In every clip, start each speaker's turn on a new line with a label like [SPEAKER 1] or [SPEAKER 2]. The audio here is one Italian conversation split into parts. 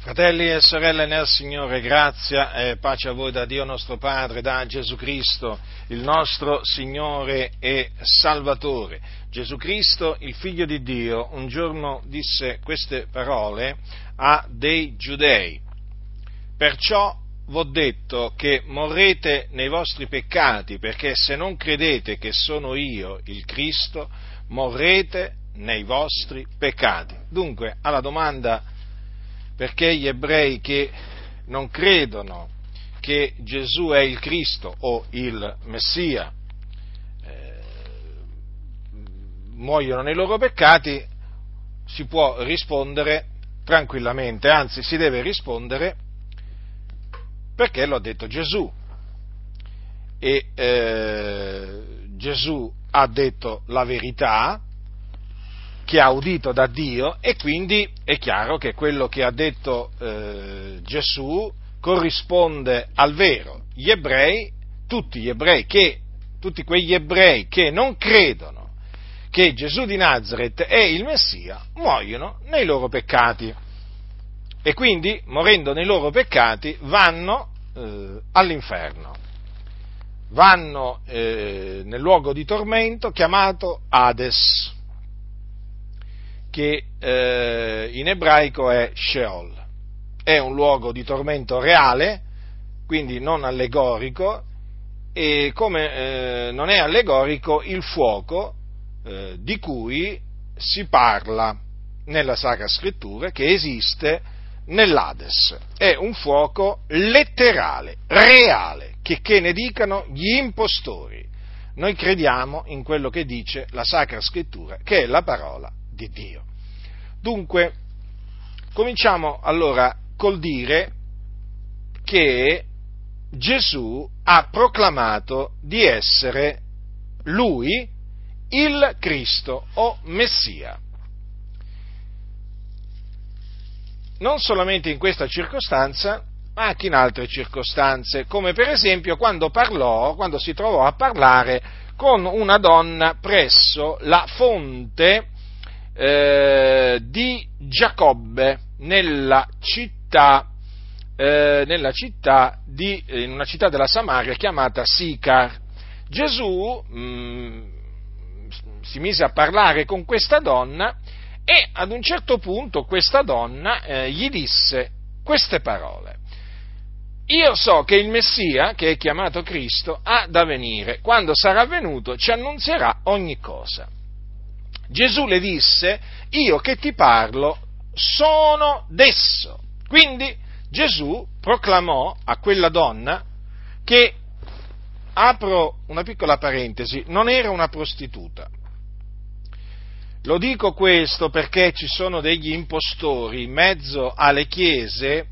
[SPEAKER 1] Fratelli e sorelle nel Signore, grazia e pace a voi da Dio nostro Padre, da Gesù Cristo, il nostro Signore e Salvatore. Gesù Cristo, il Figlio di Dio, un giorno disse queste parole a dei giudei. Perciò v'ho detto che morrete nei vostri peccati, perché se non credete che sono io il Cristo, morrete nei vostri peccati. Dunque, alla domanda perché gli ebrei che non credono che Gesù è il Cristo o il Messia eh, muoiono nei loro peccati, si può rispondere tranquillamente, anzi si deve rispondere perché lo ha detto Gesù. E eh, Gesù ha detto la verità, che ha udito da Dio e quindi è chiaro che quello che ha detto eh, Gesù corrisponde al vero. Gli ebrei, tutti gli ebrei che, tutti quegli ebrei che non credono che Gesù di Nazareth è il Messia, muoiono nei loro peccati. E quindi, morendo nei loro peccati, vanno eh, all'inferno. Vanno eh, nel luogo di tormento chiamato Hades che eh, in ebraico è Sheol. È un luogo di tormento reale, quindi non allegorico, e come eh, non è allegorico il fuoco eh, di cui si parla nella Sacra Scrittura, che esiste nell'Ades. È un fuoco letterale, reale, che, che ne dicano gli impostori. Noi crediamo in quello che dice la Sacra Scrittura, che è la parola di Dio. Dunque, cominciamo allora col dire che Gesù ha proclamato di essere lui il Cristo o Messia. Non solamente in questa circostanza, ma anche in altre circostanze, come per esempio quando parlò, quando si trovò a parlare con una donna presso la fonte eh, di Giacobbe nella città, eh, nella città di, in una città della Samaria chiamata Sicar. Gesù mh, mm, si mise a parlare con questa donna e ad un certo punto questa donna eh, gli disse queste parole. Io so che il Messia, che è chiamato Cristo, ha da venire. Quando sarà venuto ci annunzierà ogni cosa. Gesù le disse, io che ti parlo sono d'esso. Quindi Gesù proclamò a quella donna che, apro una piccola parentesi, non era una prostituta. Lo dico questo perché ci sono degli impostori in mezzo alle chiese,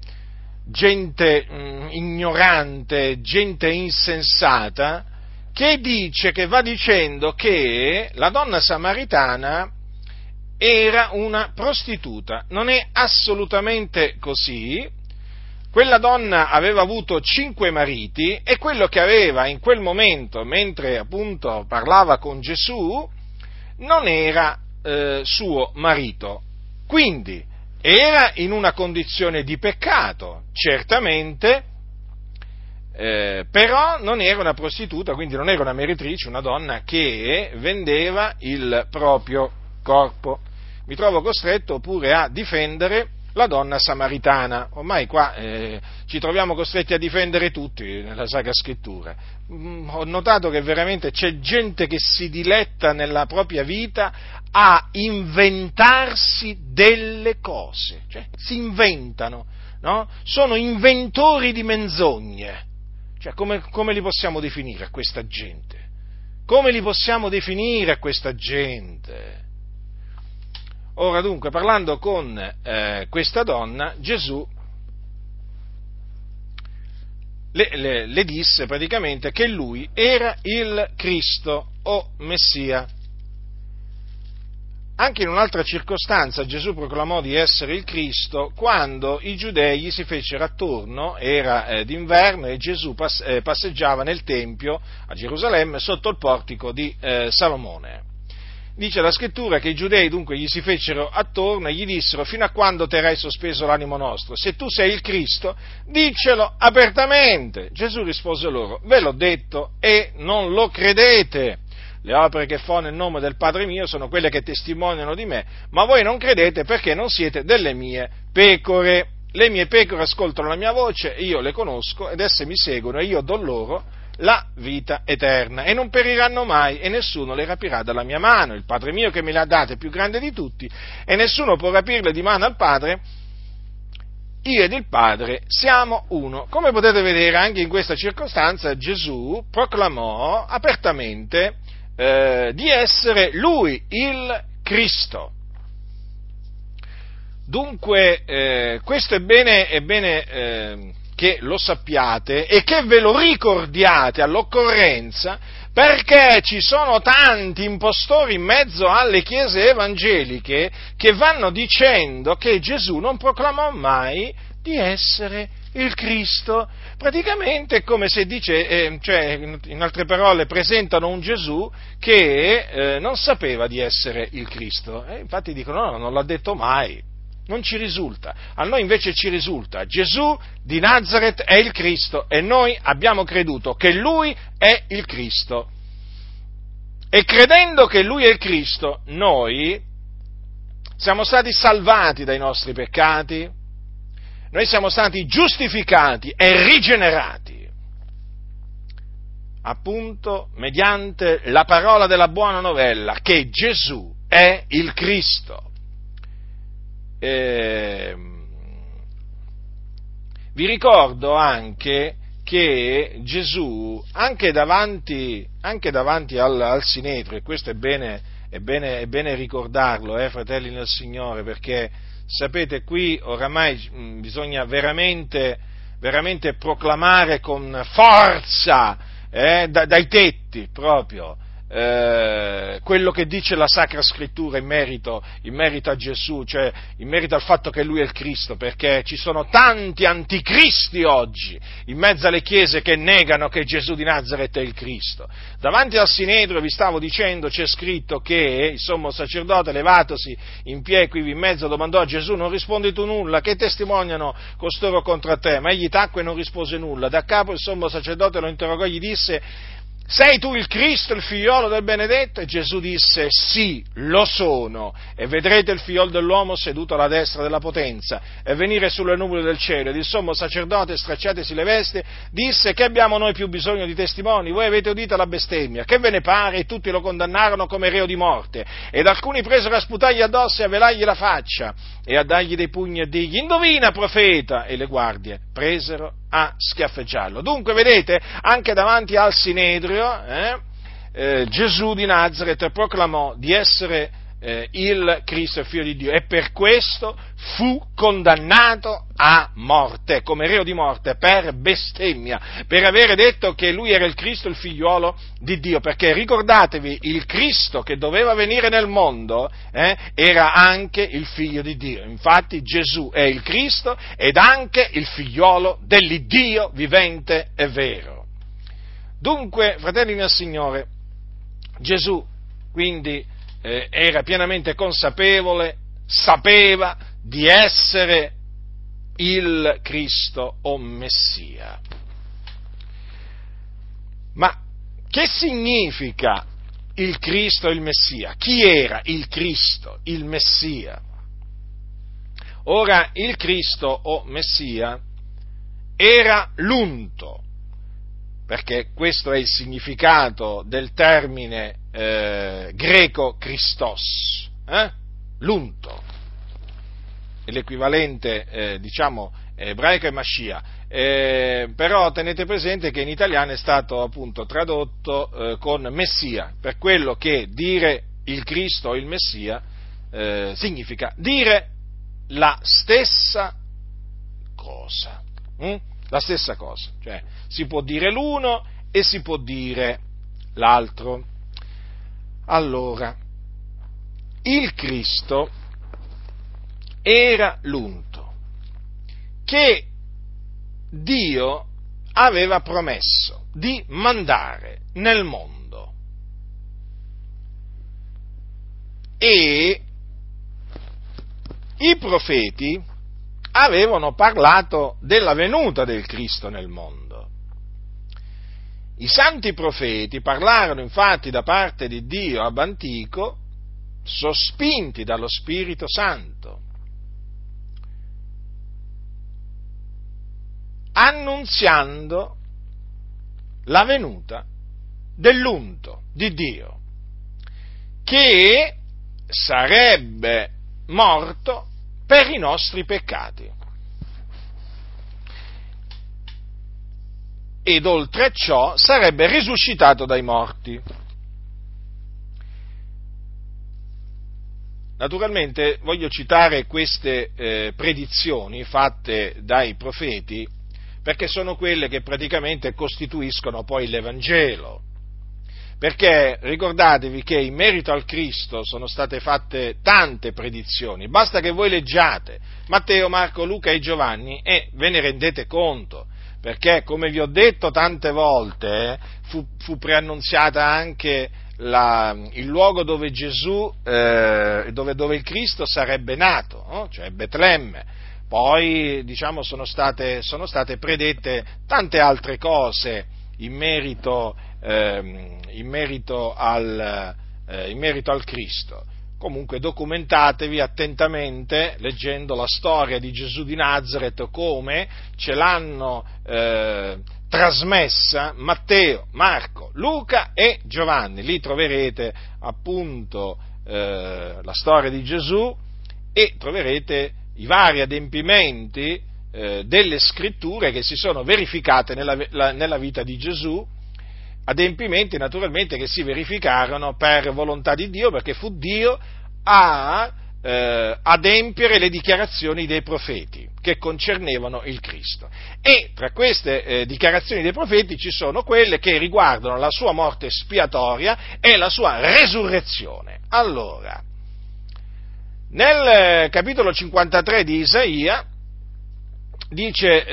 [SPEAKER 1] gente mh, mm, ignorante, gente insensata, che dice, che va dicendo che la donna samaritana era una prostituta. Non è assolutamente così. Quella donna aveva avuto cinque mariti e quello che aveva in quel momento, mentre appunto parlava con Gesù, non era eh, suo marito. Quindi era in una condizione di peccato, certamente, eh, però non era una prostituta, quindi non era una meritrice, una donna che vendeva il proprio corpo. Mi trovo costretto pure a difendere la donna samaritana. Ormai qua eh, ci troviamo costretti a difendere tutti nella Sacra Scrittura. Mm, ho notato che veramente c'è gente che si diletta nella propria vita a inventarsi delle cose, cioè si inventano, no? sono inventori di menzogne. Cioè, come, come li possiamo definire a questa gente? Come li possiamo definire a questa gente? Ora dunque, parlando con eh, questa donna, Gesù le, le, le, disse praticamente che lui era il Cristo o Messia anche in un'altra circostanza Gesù proclamò di essere il Cristo quando i giudei gli si fecero attorno, era eh, d'inverno e Gesù pass- eh, passeggiava nel Tempio a Gerusalemme sotto il portico di eh, Salomone. dice la scrittura che i giudei dunque gli si fecero attorno e gli dissero fino a quando terrai sospeso l'animo nostro? Se tu sei il Cristo, diccelo apertamente. Gesù rispose loro, ve l'ho detto e non lo credete. Le opere che fo nel nome del Padre mio sono quelle che testimoniano di me, ma voi non credete perché non siete delle mie pecore. Le mie pecore ascoltano la mia voce, io le conosco ed esse mi seguono e io do loro la vita eterna e non periranno mai e nessuno le rapirà dalla mia mano. Il Padre mio che me le ha date è più grande di tutti e nessuno può rapirle di mano al Padre. Io ed il Padre siamo uno. Come potete vedere anche in questa circostanza Gesù proclamò apertamente eh, di essere lui il Cristo. Dunque, eh, questo è bene, è bene eh, che lo sappiate e che ve lo ricordiate all'occorrenza perché ci sono tanti impostori in mezzo alle chiese evangeliche che vanno dicendo che Gesù non proclamò mai di essere il Cristo. Praticamente è come se dice, eh, cioè in altre parole, presentano un Gesù che eh, non sapeva di essere il Cristo. E infatti dicono no, non l'ha detto mai non ci risulta. A noi invece ci risulta. Gesù di Nazareth è il Cristo e noi abbiamo creduto che Lui è il Cristo. E credendo che Lui è il Cristo, noi siamo stati salvati dai nostri peccati, noi siamo stati giustificati e rigenerati appunto mediante la parola della buona novella che Gesù è il Cristo. Eh, vi ricordo anche che Gesù, anche davanti, anche davanti al, al, Sinedro, e questo è bene, è bene, è bene ricordarlo, eh, fratelli nel Signore, perché sapete qui oramai mh, bisogna veramente, veramente, proclamare con forza eh, da, dai tetti proprio eh, quello che dice la Sacra Scrittura in merito, in merito, a Gesù, cioè in merito al fatto che Lui è il Cristo, perché ci sono tanti anticristi oggi in mezzo alle chiese che negano che Gesù di Nazareth è il Cristo. Davanti al Sinedro vi stavo dicendo, c'è scritto che il sommo sacerdote levatosi in piedi qui in mezzo domandò a Gesù non rispondi tu nulla, che testimoniano costoro contro te? Ma egli tacque e non rispose nulla. Da capo il sommo sacerdote lo interrogò e gli disse sei tu il Cristo, il figliolo del benedetto? E Gesù disse, sì, lo sono, e vedrete il figliolo dell'uomo seduto alla destra della potenza, e venire sulle nuvole del cielo. Ed il sommo sacerdote, stracciatesi le vesti, disse, che abbiamo noi più bisogno di testimoni? Voi avete udito la bestemmia, che ve ne pare? E tutti lo condannarono come reo di morte. Ed alcuni presero a sputargli addosso e a velargli la faccia, e a dargli dei pugni e dirgli, indovina, profeta! E le guardie presero a schiaffeggiarlo. Dunque, vedete, anche davanti al Sinedrio, eh, eh, Gesù di Nazareth proclamò di essere eh, il Cristo, il figlio di Dio, e per questo fu condannato a morte, come reo di morte, per bestemmia, per avere detto che lui era il Cristo, il figliuolo di Dio, perché ricordatevi, il Cristo che doveva venire nel mondo eh, era anche il figlio di Dio, infatti Gesù è il Cristo ed anche il figliuolo dell'Iddio vivente e vero. Dunque, fratelli nel Signore, Gesù quindi eh, era pienamente consapevole, sapeva di essere il Cristo o Messia. Ma che significa il Cristo e il Messia? Chi era il Cristo, il Messia? Ora, il Cristo o Messia era l'unto, perché questo è il significato del termine eh, greco Christos, eh? l'unto, è l'equivalente, eh, diciamo, ebraico e Mascia, eh, però tenete presente che in italiano è stato appunto tradotto eh, con Messia, per quello che dire il Cristo o il Messia eh, significa dire la stessa cosa. Hm? La stessa cosa, cioè si può dire l'uno e si può dire l'altro. Allora, il Cristo era l'unto che Dio aveva promesso di mandare nel mondo. E i profeti avevano parlato della venuta del Cristo nel mondo. I santi profeti parlarono infatti da parte di Dio ab antico, sospinti dallo Spirito Santo, annunziando la venuta dell'unto di Dio, che sarebbe morto per i nostri peccati. Ed oltre ciò sarebbe risuscitato dai morti. Naturalmente voglio citare queste eh, predizioni fatte dai profeti perché sono quelle che praticamente costituiscono poi l'Evangelo perché ricordatevi che in merito al Cristo sono state fatte tante predizioni, basta che voi leggiate Matteo, Marco, Luca e Giovanni e ve ne rendete conto, perché come vi ho detto tante volte fu, fu preannunziata anche la, il luogo dove Gesù, eh, dove, dove, il Cristo sarebbe nato, no? cioè Betlemme. Poi diciamo, sono, state, sono state predette tante altre cose in merito eh, in, merito al, eh, in merito al Cristo. Comunque documentatevi attentamente leggendo la storia di Gesù di Nazareth, come ce l'hanno eh, trasmessa Matteo, Marco, Luca e Giovanni. Lì troverete appunto eh, la storia di Gesù e troverete i vari adempimenti eh, delle scritture che si sono verificate nella, la, nella vita di Gesù adempimenti naturalmente che si verificarono per volontà di Dio, perché fu Dio a eh, adempiere le dichiarazioni dei profeti che concernevano il Cristo. E tra queste eh, dichiarazioni dei profeti ci sono quelle che riguardano la sua morte spiatoria e la sua resurrezione. Allora, nel eh, capitolo 53 di Isaia, dice,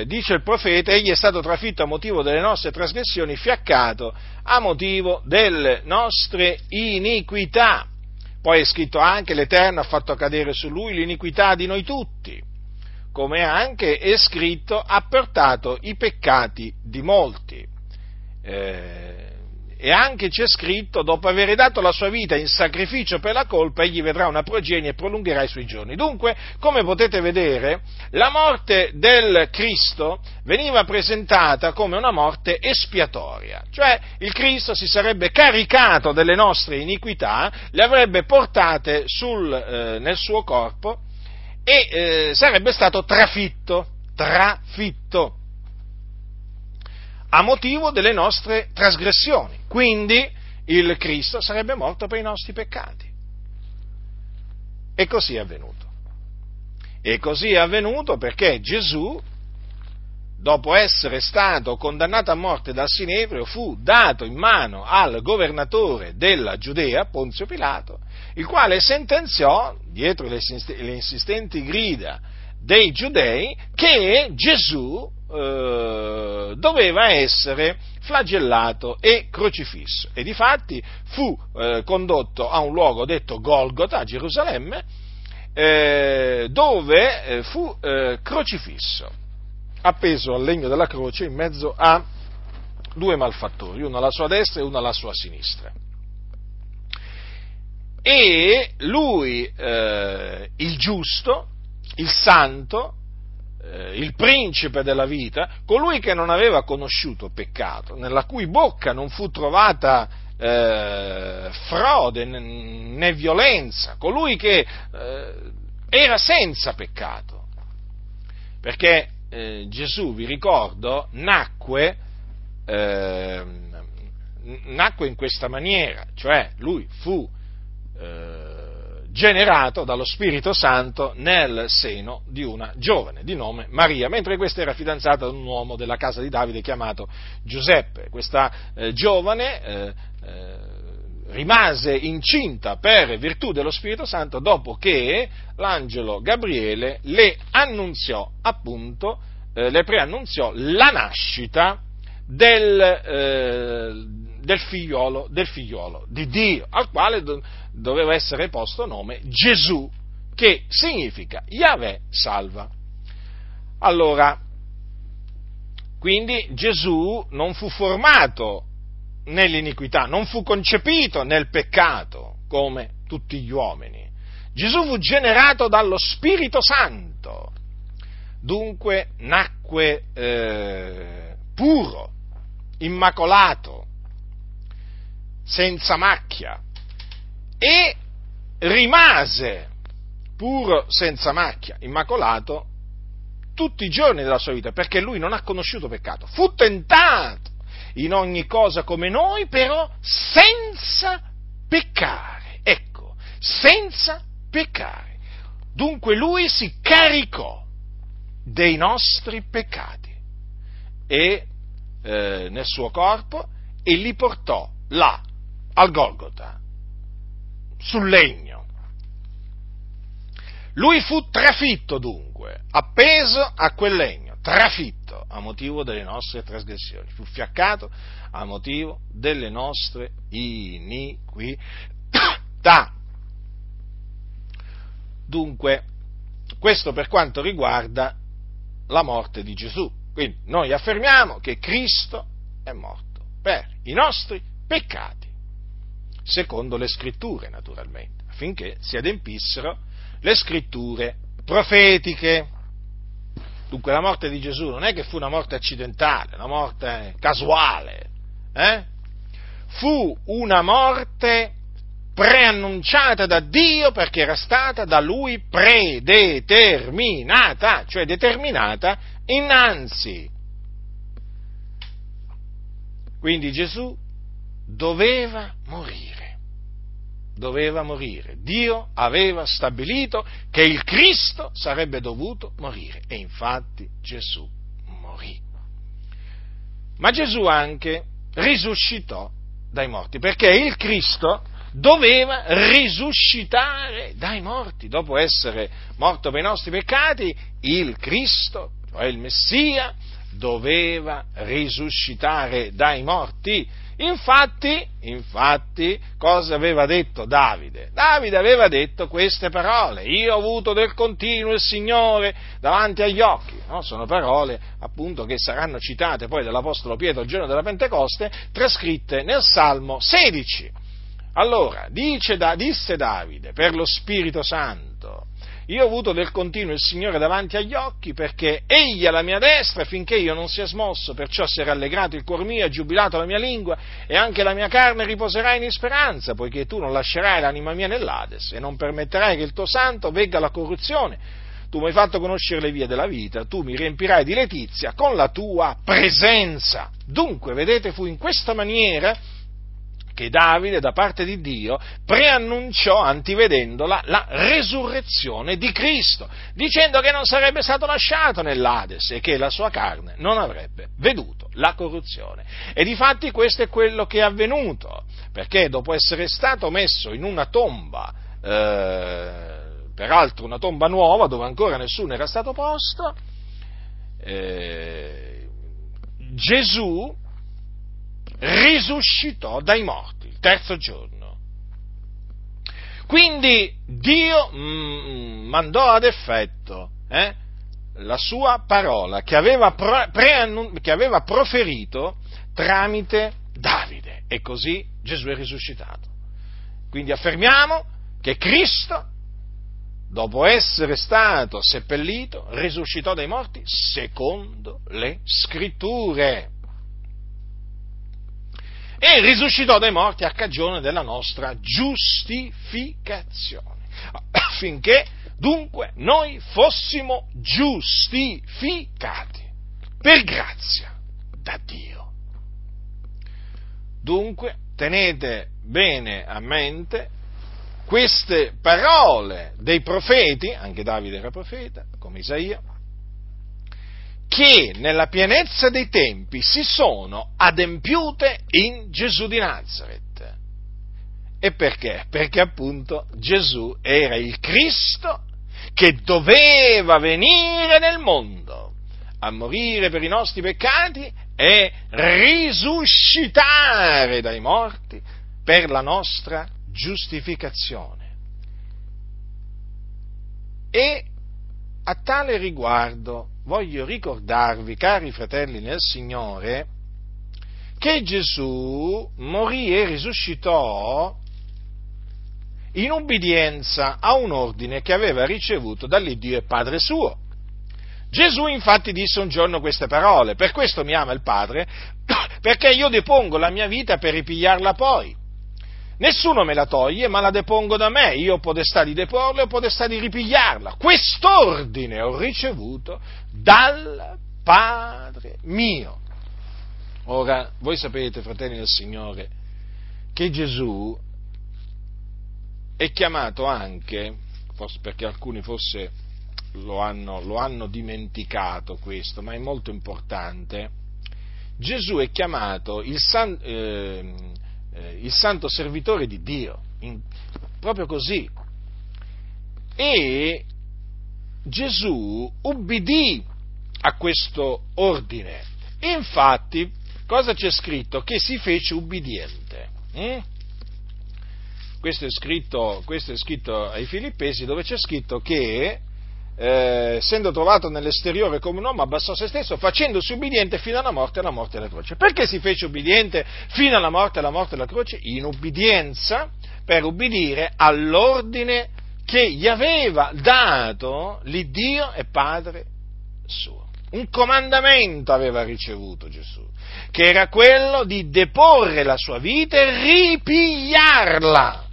[SPEAKER 1] eh, dice, il profeta, egli è stato trafitto a motivo delle nostre trasgressioni, fiaccato a motivo delle nostre iniquità. Poi è scritto anche l'Eterno ha fatto cadere su lui l'iniquità di noi tutti, come anche è scritto ha portato i peccati di molti. Eh, e anche c'è scritto, dopo aver dato la sua vita in sacrificio per la colpa, egli vedrà una progenie e prolungherà i suoi giorni. Dunque, come potete vedere, la morte del Cristo veniva presentata come una morte espiatoria, cioè il Cristo si sarebbe caricato delle nostre iniquità, le avrebbe portate sul, eh, nel suo corpo e eh, sarebbe stato trafitto, trafitto a motivo delle nostre trasgressioni. Quindi il Cristo sarebbe morto per i nostri peccati. E così è avvenuto. E così è avvenuto perché Gesù, dopo essere stato condannato a morte dal Sinedrio, fu dato in mano al governatore della Giudea, Ponzio Pilato, il quale sentenziò, dietro le insistenti grida dei giudei, che Gesù eh, doveva essere flagellato e crocifisso. E difatti fu eh, condotto a un luogo detto Golgota, a Gerusalemme, eh, dove eh, fu eh, crocifisso, appeso al legno della croce in mezzo a due malfattori, uno alla sua destra e uno alla sua sinistra. E lui, il giusto, il santo, eh, il principe della vita, colui che non aveva conosciuto peccato, nella cui bocca non fu trovata eh, frode né, violenza, colui che eh, era senza peccato. Perché eh, Gesù, vi ricordo, nacque, ehm, nacque in questa maniera, cioè lui fu eh, generato dallo Spirito Santo nel seno di una giovane di nome Maria, mentre questa era fidanzata ad un uomo della casa di Davide chiamato Giuseppe. Questa eh, giovane eh, eh, rimase incinta per virtù dello Spirito Santo dopo che l'angelo Gabriele le annunziò appunto, eh, le preannunziò la nascita del, eh, del figliolo, del figliolo di Dio, al quale do, doveva essere posto nome Gesù, che significa Yahweh salva. Allora, quindi Gesù non fu formato nell'iniquità, non fu concepito nel peccato come tutti gli uomini. Gesù fu generato dallo Spirito Santo, dunque nacque eh, puro, immacolato, senza macchia e rimase puro, senza macchia, immacolato tutti i giorni della sua vita, perché lui non ha conosciuto peccato. Fu tentato in ogni cosa come noi, però senza peccare. Ecco, senza peccare. Dunque lui si caricò dei nostri peccati e eh, nel suo corpo e li portò là, al Golgota, sul legno. Lui fu trafitto dunque, appeso a quel legno, trafitto a motivo delle nostre trasgressioni, fu fiaccato a motivo delle nostre iniquità. Dunque, questo per quanto riguarda la morte di Gesù. Quindi noi affermiamo che Cristo è morto per i nostri peccati, secondo le scritture naturalmente, affinché si adempissero le scritture profetiche. Dunque la morte di Gesù non è che fu una morte accidentale, una morte casuale, eh? fu una morte preannunciata da Dio perché era stata da Lui predeterminata, cioè determinata innanzi. Quindi Gesù doveva morire, doveva morire. Dio aveva stabilito che il Cristo sarebbe dovuto morire e infatti Gesù morì. Ma Gesù anche risuscitò dai morti, perché il Cristo doveva risuscitare dai morti. Dopo essere morto per i nostri peccati, il Cristo, cioè il Messia, doveva risuscitare dai morti. Infatti, infatti, cosa aveva detto Davide? Davide aveva detto queste parole, io ho avuto del continuo il Signore davanti agli occhi, no? sono parole appunto che saranno citate poi dall'Apostolo Pietro il giorno della Pentecoste, trascritte nel Salmo 16. Allora, dice, disse Davide, per lo Spirito Santo, io ho avuto del continuo il Signore davanti agli occhi perché egli è alla mia destra finché io non sia smosso, perciò si è rallegrato il cuor mio, è giubilato la mia lingua e anche la mia carne riposerà in speranza, poiché tu non lascerai l'anima mia nell'Ades e non permetterai che il tuo santo vegga la corruzione. Tu mi hai fatto conoscere le vie della vita, tu mi riempirai di letizia con la tua presenza. Dunque, vedete, fu in questa maniera che Davide, da parte di Dio, preannunciò, antivedendola, la resurrezione di Cristo, dicendo che non sarebbe stato lasciato nell'Ades e che la sua carne non avrebbe veduto la corruzione. E difatti questo è quello che è avvenuto, perché dopo essere stato messo in una tomba, eh, peraltro una tomba nuova, dove ancora nessuno era stato posto, eh, Gesù risuscitò dai morti il terzo giorno. Quindi Dio mm, mandò ad effetto eh, la sua parola che aveva, pre- che aveva proferito tramite Davide e così Gesù è risuscitato. Quindi affermiamo che Cristo, dopo essere stato seppellito, risuscitò dai morti secondo le scritture e risuscitò dai morti a cagione della nostra giustificazione, affinché dunque noi fossimo giustificati per grazia da Dio. Dunque tenete bene a mente queste parole dei profeti, anche Davide era profeta, come Isaia, che nella pienezza dei tempi si sono adempiute in Gesù di Nazareth. E perché? Perché appunto Gesù era il Cristo che doveva venire nel mondo a morire per i nostri peccati e risuscitare dai morti per la nostra giustificazione. E a tale riguardo voglio ricordarvi, cari fratelli nel Signore, che Gesù morì e risuscitò in ubbidienza a un ordine che aveva ricevuto dall'Iddio e Padre suo. Gesù infatti disse un giorno queste parole, per questo mi ama il Padre, perché io depongo la mia vita per ripigliarla poi. Nessuno me la toglie, ma la depongo da me. Io ho potestà di deporla e ho potestà di ripigliarla. Quest'ordine ho ricevuto dal Padre mio. Ora, voi sapete, fratelli del Signore, che Gesù è chiamato anche, perché alcuni forse lo hanno, lo hanno dimenticato questo, ma è molto importante, Gesù è chiamato il, san, eh, eh, il santo servitore di Dio, in, proprio così. E Gesù ubbidì a questo ordine. Infatti, cosa c'è scritto? Che si fece ubbidiente. Hm? Questo, è scritto, questo è scritto ai Filippesi dove c'è scritto che eh, essendo trovato nell'esteriore come un uomo, abbassò se stesso, facendosi ubbidiente fino alla morte alla morte della croce. Perché si fece ubbidiente fino alla morte alla morte della croce? In ubbidienza per ubbidire all'ordine che gli aveva dato l'Iddio e Padre suo. Un comandamento aveva ricevuto Gesù, che era quello di deporre la sua vita e ripigliarla.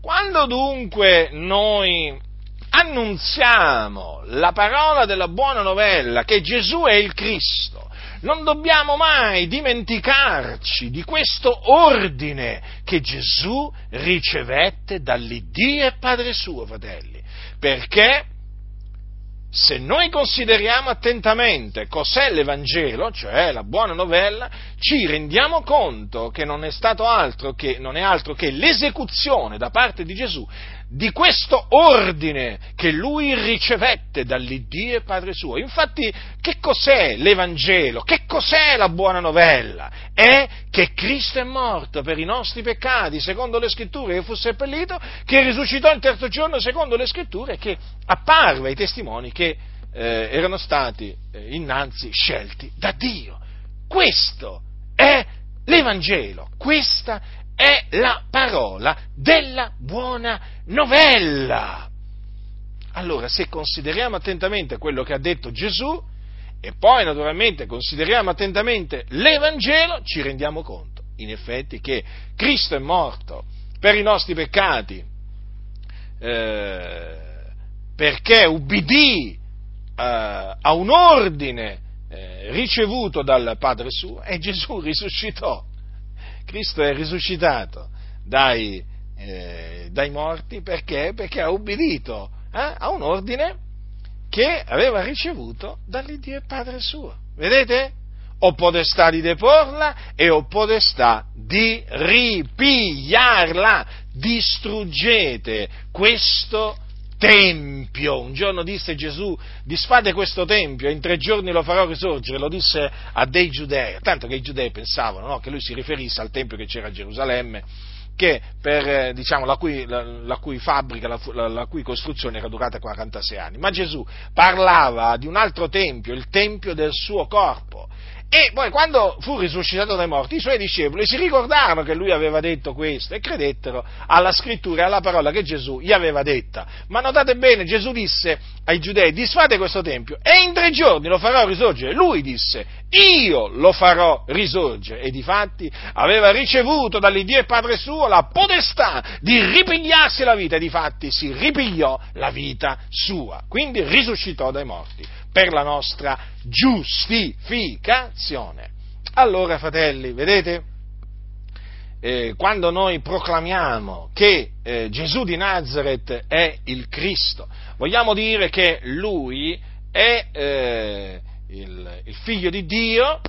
[SPEAKER 1] Quando dunque noi annunziamo la parola della buona novella che Gesù è il Cristo, non dobbiamo mai dimenticarci di questo ordine che Gesù ricevette dall'Iddio e Padre suo, fratelli, perché se noi consideriamo attentamente cos'è l'Evangelo, cioè la buona novella, ci rendiamo conto che non è altro che, non è altro che l'esecuzione da parte di Gesù di questo ordine che lui ricevette dall'Iddio e Padre suo. Infatti, che cos'è l'Evangelo? Che cos'è la buona novella? È che Cristo è morto per i nostri peccati, secondo le scritture, che fu seppellito, che risuscitò il terzo giorno, secondo le scritture, che apparve ai testimoni che eh, erano stati eh, innanzi scelti da Dio. Questo è l'Evangelo, questa è la parola della buona novella. Allora, se consideriamo attentamente quello che ha detto Gesù e poi naturalmente consideriamo attentamente l'Evangelo, ci rendiamo conto, in effetti, che Cristo è morto per i nostri peccati, eh, perché ubbidì eh, a un ordine eh, ricevuto dal Padre suo e Gesù risuscitò Cristo è risuscitato dai, eh, dai morti perché? Perché ha ubbidito eh, a un ordine che aveva ricevuto dall'Iddio e Padre suo. Vedete? Ho potestà di deporla e ho potestà di ripigliarla. Distruggete questo tempio. Un giorno disse Gesù, disfate questo tempio e in tre giorni lo farò risorgere, lo disse a dei giudei, tanto che i giudei pensavano no, che lui si riferisse al tempio che c'era a Gerusalemme, per, eh, diciamo, la, cui, la, la, cui, fabbrica, la, la cui costruzione era durata 46 anni. Ma Gesù parlava di un altro tempio, il tempio del suo corpo. E poi quando fu risuscitato dai morti, i suoi discepoli si ricordarono che lui aveva detto questo e credettero alla scrittura e alla parola che Gesù gli aveva detta. Ma notate bene, Gesù disse ai giudei, disfate questo tempio e in tre giorni lo farò risorgere. Lui disse, io lo farò risorgere. E difatti aveva ricevuto dall'Iddio e Padre suo la potestà di ripigliarsi la vita e difatti si ripigliò la vita sua. Quindi risuscitò dai morti per la nostra giustificazione. Allora, fratelli, vedete? Eh, quando noi proclamiamo che eh, Gesù di Nazareth è il Cristo, vogliamo dire che Lui è eh, il, il figlio di Dio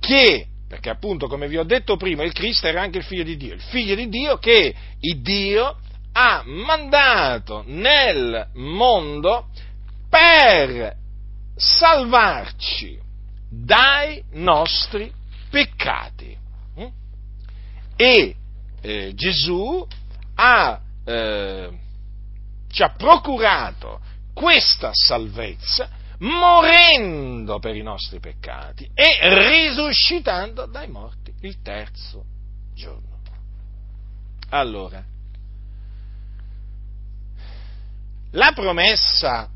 [SPEAKER 1] che perché appunto come vi ho detto prima il Cristo era anche il figlio di Dio, il figlio di Dio che il Dio ha mandato nel mondo per salvarci dai nostri peccati. Mm? E eh, Gesù ha, eh, ci ha procurato questa salvezza morendo per i nostri peccati e risuscitando dai morti il terzo giorno. Allora, la promessa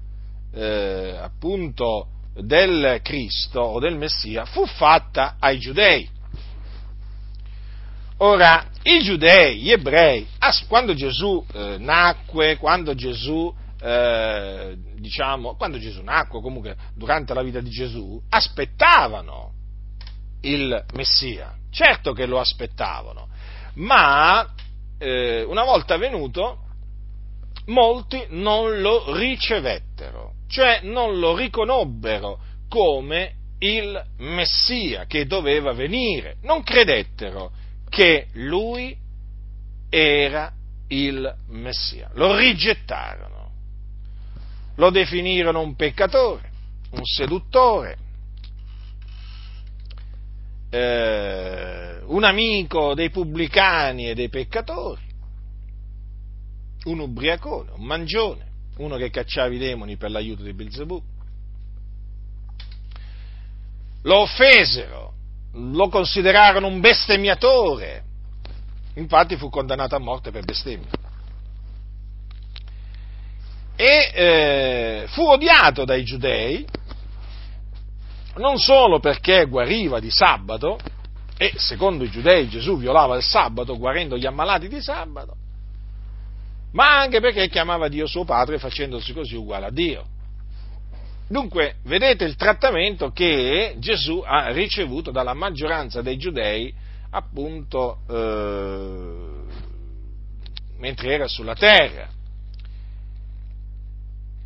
[SPEAKER 1] eh, appunto del Cristo o del Messia fu fatta ai giudei. Ora, i giudei, gli ebrei, quando Gesù eh, nacque, quando Gesù, eh, diciamo, quando Gesù nacque, comunque durante la vita di Gesù, aspettavano il Messia. Certo che lo aspettavano, ma eh, una volta venuto, molti non lo ricevettero cioè non lo riconobbero come il Messia che doveva venire, non credettero che lui era il Messia, lo rigettarono, lo definirono un peccatore, un seduttore, eh, un amico dei pubblicani e dei peccatori, un ubriacone, un mangione uno che cacciava i demoni per l'aiuto di Bilzebù. Lo offesero, lo considerarono un bestemmiatore, infatti fu condannato a morte per bestemmia. E eh, fu odiato dai giudei, non solo perché guariva di sabato, e secondo i giudei Gesù violava il sabato guarendo gli ammalati di sabato, ma anche perché chiamava Dio suo padre facendosi così uguale a Dio. Dunque, vedete il trattamento che Gesù ha ricevuto dalla maggioranza dei giudei, appunto, eh, mentre era sulla terra.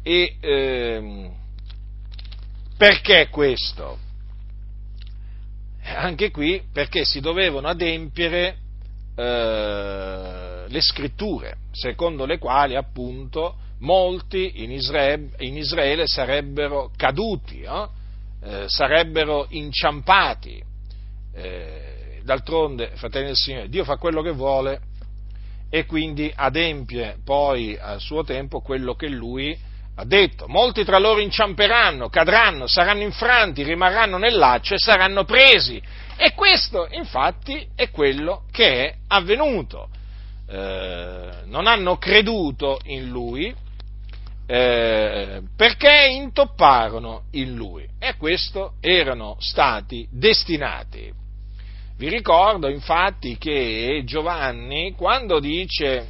[SPEAKER 1] E eh, perché questo? Anche qui perché si dovevano adempiere eh, le scritture, secondo le quali appunto molti in Israele, in Israele sarebbero caduti, eh? Eh, sarebbero inciampati. Eh, d'altronde, fratelli del Signore, Dio fa quello che vuole e quindi adempie poi a suo tempo quello che Lui ha detto. Molti tra loro inciamperanno, cadranno, saranno infranti, rimarranno nel laccio e saranno presi. E questo infatti è quello che è avvenuto. Eh, non hanno creduto in lui eh, perché intopparono in lui e a questo erano stati destinati. Vi ricordo infatti che Giovanni quando dice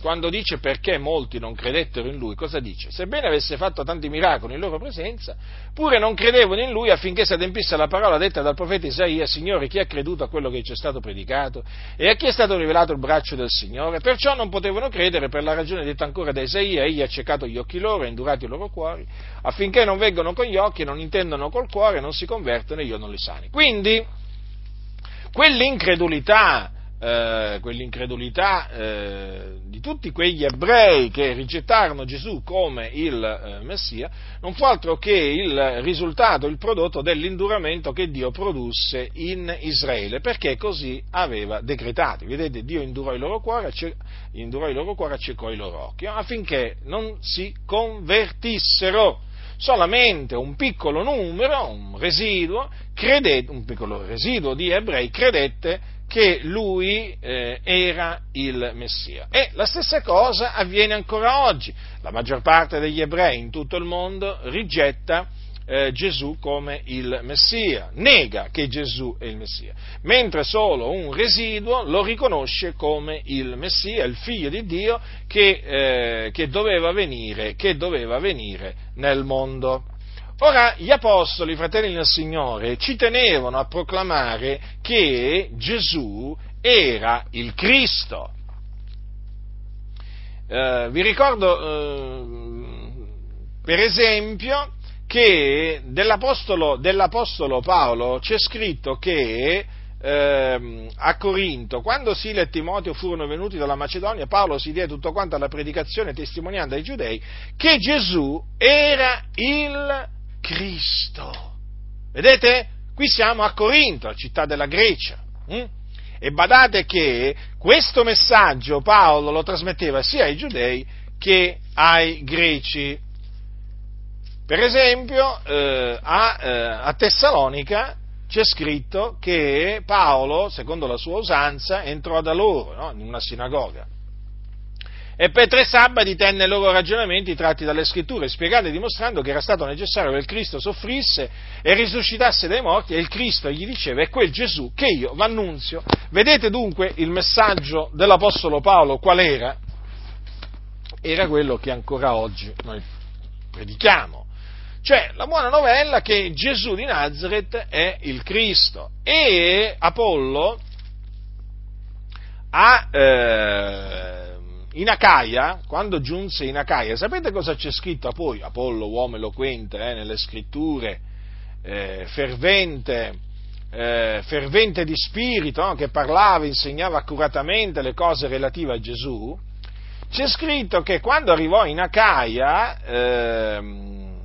[SPEAKER 1] quando dice perché molti non credettero in lui, cosa dice? Sebbene avesse fatto tanti miracoli in loro presenza, pure non credevano in lui affinché si adempisse la parola detta dal profeta Isaia, Signore, chi ha creduto a quello che ci è stato predicato e a chi è stato rivelato il braccio del Signore? Perciò non potevano credere per la ragione detta ancora da Isaia, egli ha ciecato gli occhi loro e indurati i loro cuori, affinché non vengano con gli occhi, non intendano col cuore, non si convertono e io non li sani. Quindi, quell'incredulità eh, quell'incredulità eh, di tutti quegli ebrei che rigettarono Gesù come il eh, Messia, non fu altro che il risultato, il prodotto dell'induramento che Dio produsse in Israele, perché così aveva decretato. Vedete, Dio indurò il loro cuore, indurò il loro cuore, accecò i loro occhi, affinché non si convertissero solamente un piccolo numero, un residuo, credette, un piccolo residuo di ebrei credette che lui eh, era il Messia. E la stessa cosa avviene ancora oggi. La maggior parte degli ebrei in tutto il mondo rigetta eh, Gesù come il Messia, nega che Gesù è il Messia, mentre solo un residuo lo riconosce come il Messia, il figlio di Dio che, eh, che, doveva, venire, che doveva venire nel mondo. Ora, gli apostoli, fratelli del Signore, ci tenevano a proclamare che Gesù era il Cristo. Eh, vi ricordo, eh, per esempio, che dell'apostolo, dell'apostolo, Paolo c'è scritto che eh, a Corinto, quando Sila e Timoteo furono venuti dalla Macedonia, Paolo si diede tutto quanto alla predicazione testimoniando ai giudei che Gesù era il Cristo. Vedete? Qui siamo a Corinto, città della Grecia. Hm? E badate che questo messaggio Paolo lo trasmetteva sia ai giudei che ai greci. Per esempio, eh, a, eh, a, Tessalonica c'è scritto che Paolo, secondo la sua usanza, entrò da loro no? in una sinagoga e per tre sabati tenne i loro ragionamenti tratti dalle scritture, spiegando e dimostrando che era stato necessario che il Cristo soffrisse e risuscitasse dai morti, e il Cristo gli diceva è quel Gesù che io v'annunzio. Vedete dunque il messaggio dell'Apostolo Paolo qual era? Era quello che ancora oggi noi predichiamo. Cioè, la buona novella che Gesù di Nazareth è il Cristo e Apollo ha, eh, in Acaia, quando giunse in Acaia, sapete cosa c'è scritto poi? Apollo, uomo eloquente eh, nelle scritture, eh, fervente, eh, fervente di spirito, no? che parlava, insegnava accuratamente le cose relative a Gesù. C'è scritto che quando arrivò in Acaia, ehm,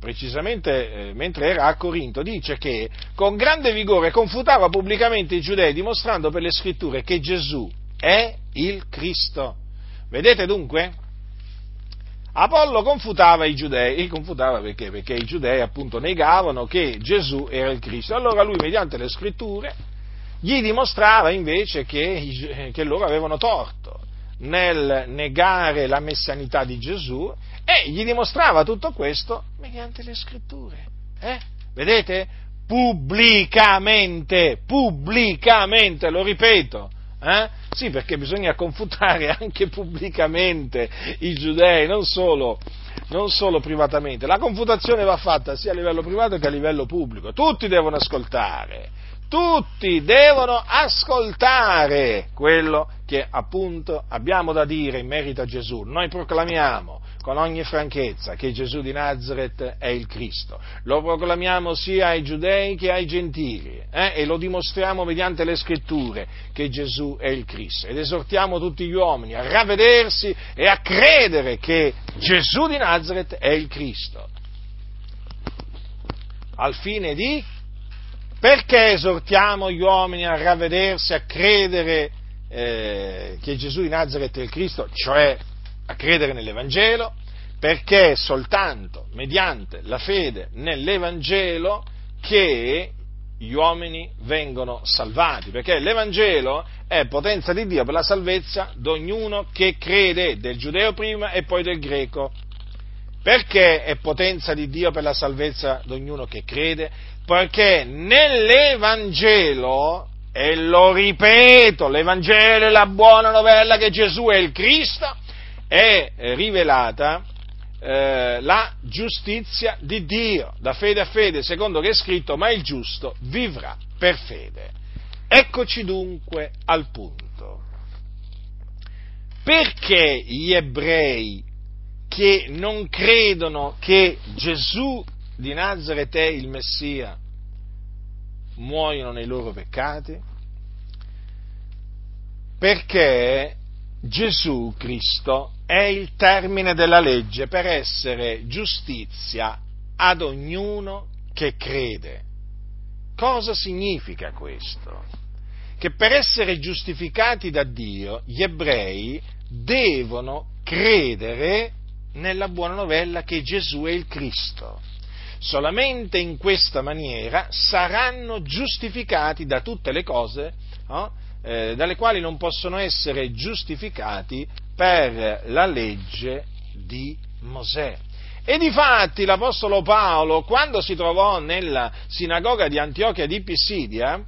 [SPEAKER 1] precisamente eh, mentre era a Corinto, dice che con grande vigore confutava pubblicamente i giudei, dimostrando per le scritture che Gesù è il Cristo. Vedete dunque? Apollo confutava i giudei, confutava perché? Perché i giudei appunto negavano che Gesù era il Cristo. Allora lui, mediante le scritture, gli dimostrava invece che, che loro avevano torto nel negare la messianità di Gesù e gli dimostrava tutto questo mediante le scritture. Eh? Vedete? Pubblicamente, pubblicamente, lo ripeto, eh? Sì, perché bisogna confutare anche pubblicamente i giudei, non solo, non solo privatamente. La confutazione va fatta sia a livello privato che a livello pubblico. Tutti devono ascoltare, tutti devono ascoltare quello che appunto abbiamo da dire in merito a Gesù. Noi proclamiamo con ogni franchezza che Gesù di Nazareth è il Cristo. Lo proclamiamo sia ai giudei che ai gentili eh? e lo dimostriamo mediante le scritture che Gesù è il Cristo. Ed esortiamo tutti gli uomini a ravvedersi e a credere che Gesù di Nazareth è il Cristo. Al fine di perché esortiamo gli uomini a ravvedersi, a credere eh, che Gesù di Nazareth è il Cristo, cioè a credere nell'Evangelo, perché è soltanto mediante la fede nell'Evangelo che gli uomini vengono salvati, perché l'Evangelo è potenza di Dio per la salvezza di ognuno che crede, del giudeo prima e poi del greco. Perché è potenza di Dio per la salvezza di ognuno che crede? Perché nell'Evangelo, e lo ripeto, l'Evangelo è la buona novella che Gesù è il Cristo, è rivelata eh, la giustizia di Dio, da fede a fede, secondo che è scritto, ma il giusto vivrà per fede. Eccoci dunque al punto. Perché gli ebrei che non credono che Gesù di Nazareth è il Messia muoiono nei loro peccati? Perché Gesù Cristo è il termine della legge per essere giustizia ad ognuno che crede. Cosa significa questo? Che per essere giustificati da Dio gli ebrei devono credere nella buona novella che Gesù è il Cristo. Solamente in questa maniera saranno giustificati da tutte le cose no? Eh, dalle quali non possono essere giustificati per la legge di Mosè. E difatti l'Apostolo Paolo, quando si trovò nella sinagoga di Antiochia di Pisidia,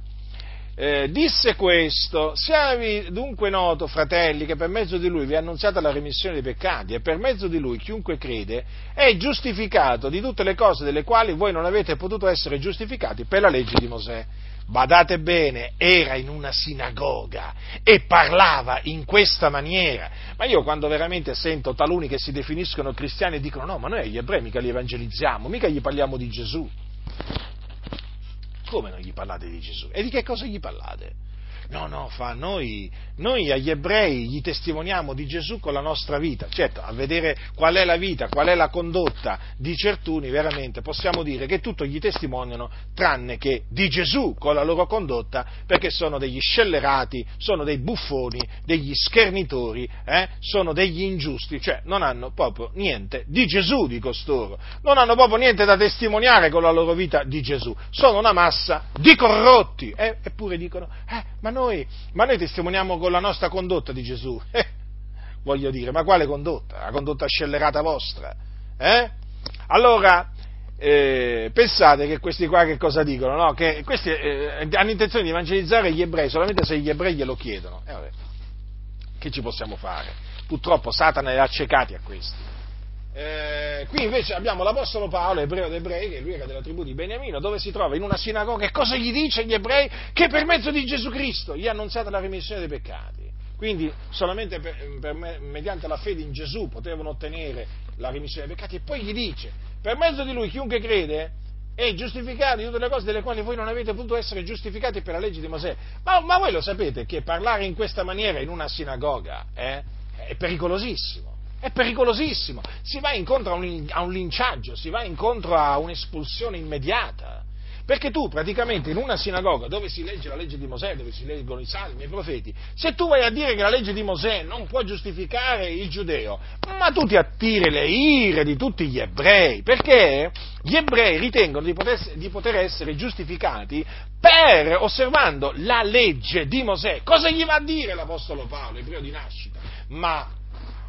[SPEAKER 1] eh, disse questo, siavi dunque noto, fratelli, che per mezzo di lui vi è annunziata la remissione dei peccati e per mezzo di lui chiunque crede è giustificato di tutte le cose delle quali voi non avete potuto essere giustificati per la legge di Mosè badate bene, era in una sinagoga e parlava in questa maniera. Ma io quando veramente sento taluni che si definiscono cristiani dicono no, ma noi agli ebrei mica li evangelizziamo, mica gli parliamo di Gesù. Come non gli parlate di Gesù? E di che cosa gli parlate? No, no, fa, noi, noi agli ebrei gli testimoniamo di Gesù con la nostra vita. Certo, a vedere qual è la vita, qual è la condotta di certuni, veramente possiamo dire che tutto gli testimoniano tranne che di Gesù con la loro condotta, perché sono degli scellerati, sono dei buffoni, degli schernitori, eh? sono degli ingiusti, cioè non hanno proprio niente di Gesù di costoro, non hanno proprio niente da testimoniare con la loro vita di Gesù, sono una massa di corrotti, eh? eppure dicono, eh, ma noi, ma noi testimoniamo con la nostra condotta di Gesù. Eh, voglio dire, ma quale condotta? La condotta scellerata vostra? Eh? Allora, eh, pensate che questi qua che cosa dicono? No? Che questi eh, hanno intenzione di evangelizzare gli ebrei solamente se gli ebrei glielo chiedono. Vabbè, che ci possiamo fare? Purtroppo Satana ha accecati a questi. Eh, qui invece abbiamo l'Apostolo Paolo, ebreo d'ebrei, che lui era della tribù di Beniamino, dove si trova in una sinagoga e cosa gli dice agli ebrei? Che per mezzo di Gesù Cristo gli ha annunziata la remissione dei peccati. Quindi solamente per, per, mediante la fede in Gesù potevano ottenere la remissione dei peccati e poi gli dice, per mezzo di lui chiunque crede è giustificato di tutte le cose delle quali voi non avete potuto essere giustificati per la legge di Mosè. Ma, ma voi lo sapete che parlare in questa maniera in una sinagoga eh, è pericolosissimo è pericolosissimo, si va incontro a un, a un linciaggio, si va incontro a un'espulsione immediata. Perché tu praticamente in una sinagoga dove si legge la legge di Mosè, dove si leggono i salmi e i profeti, se tu vai a dire che la legge di Mosè non può giustificare il giudeo, ma tu ti attiri le ire di tutti gli ebrei, perché gli ebrei ritengono di poter, di poter essere giustificati per osservando la legge di Mosè. Cosa gli va a dire l'Apostolo Paolo, ebreo di nascita? Ma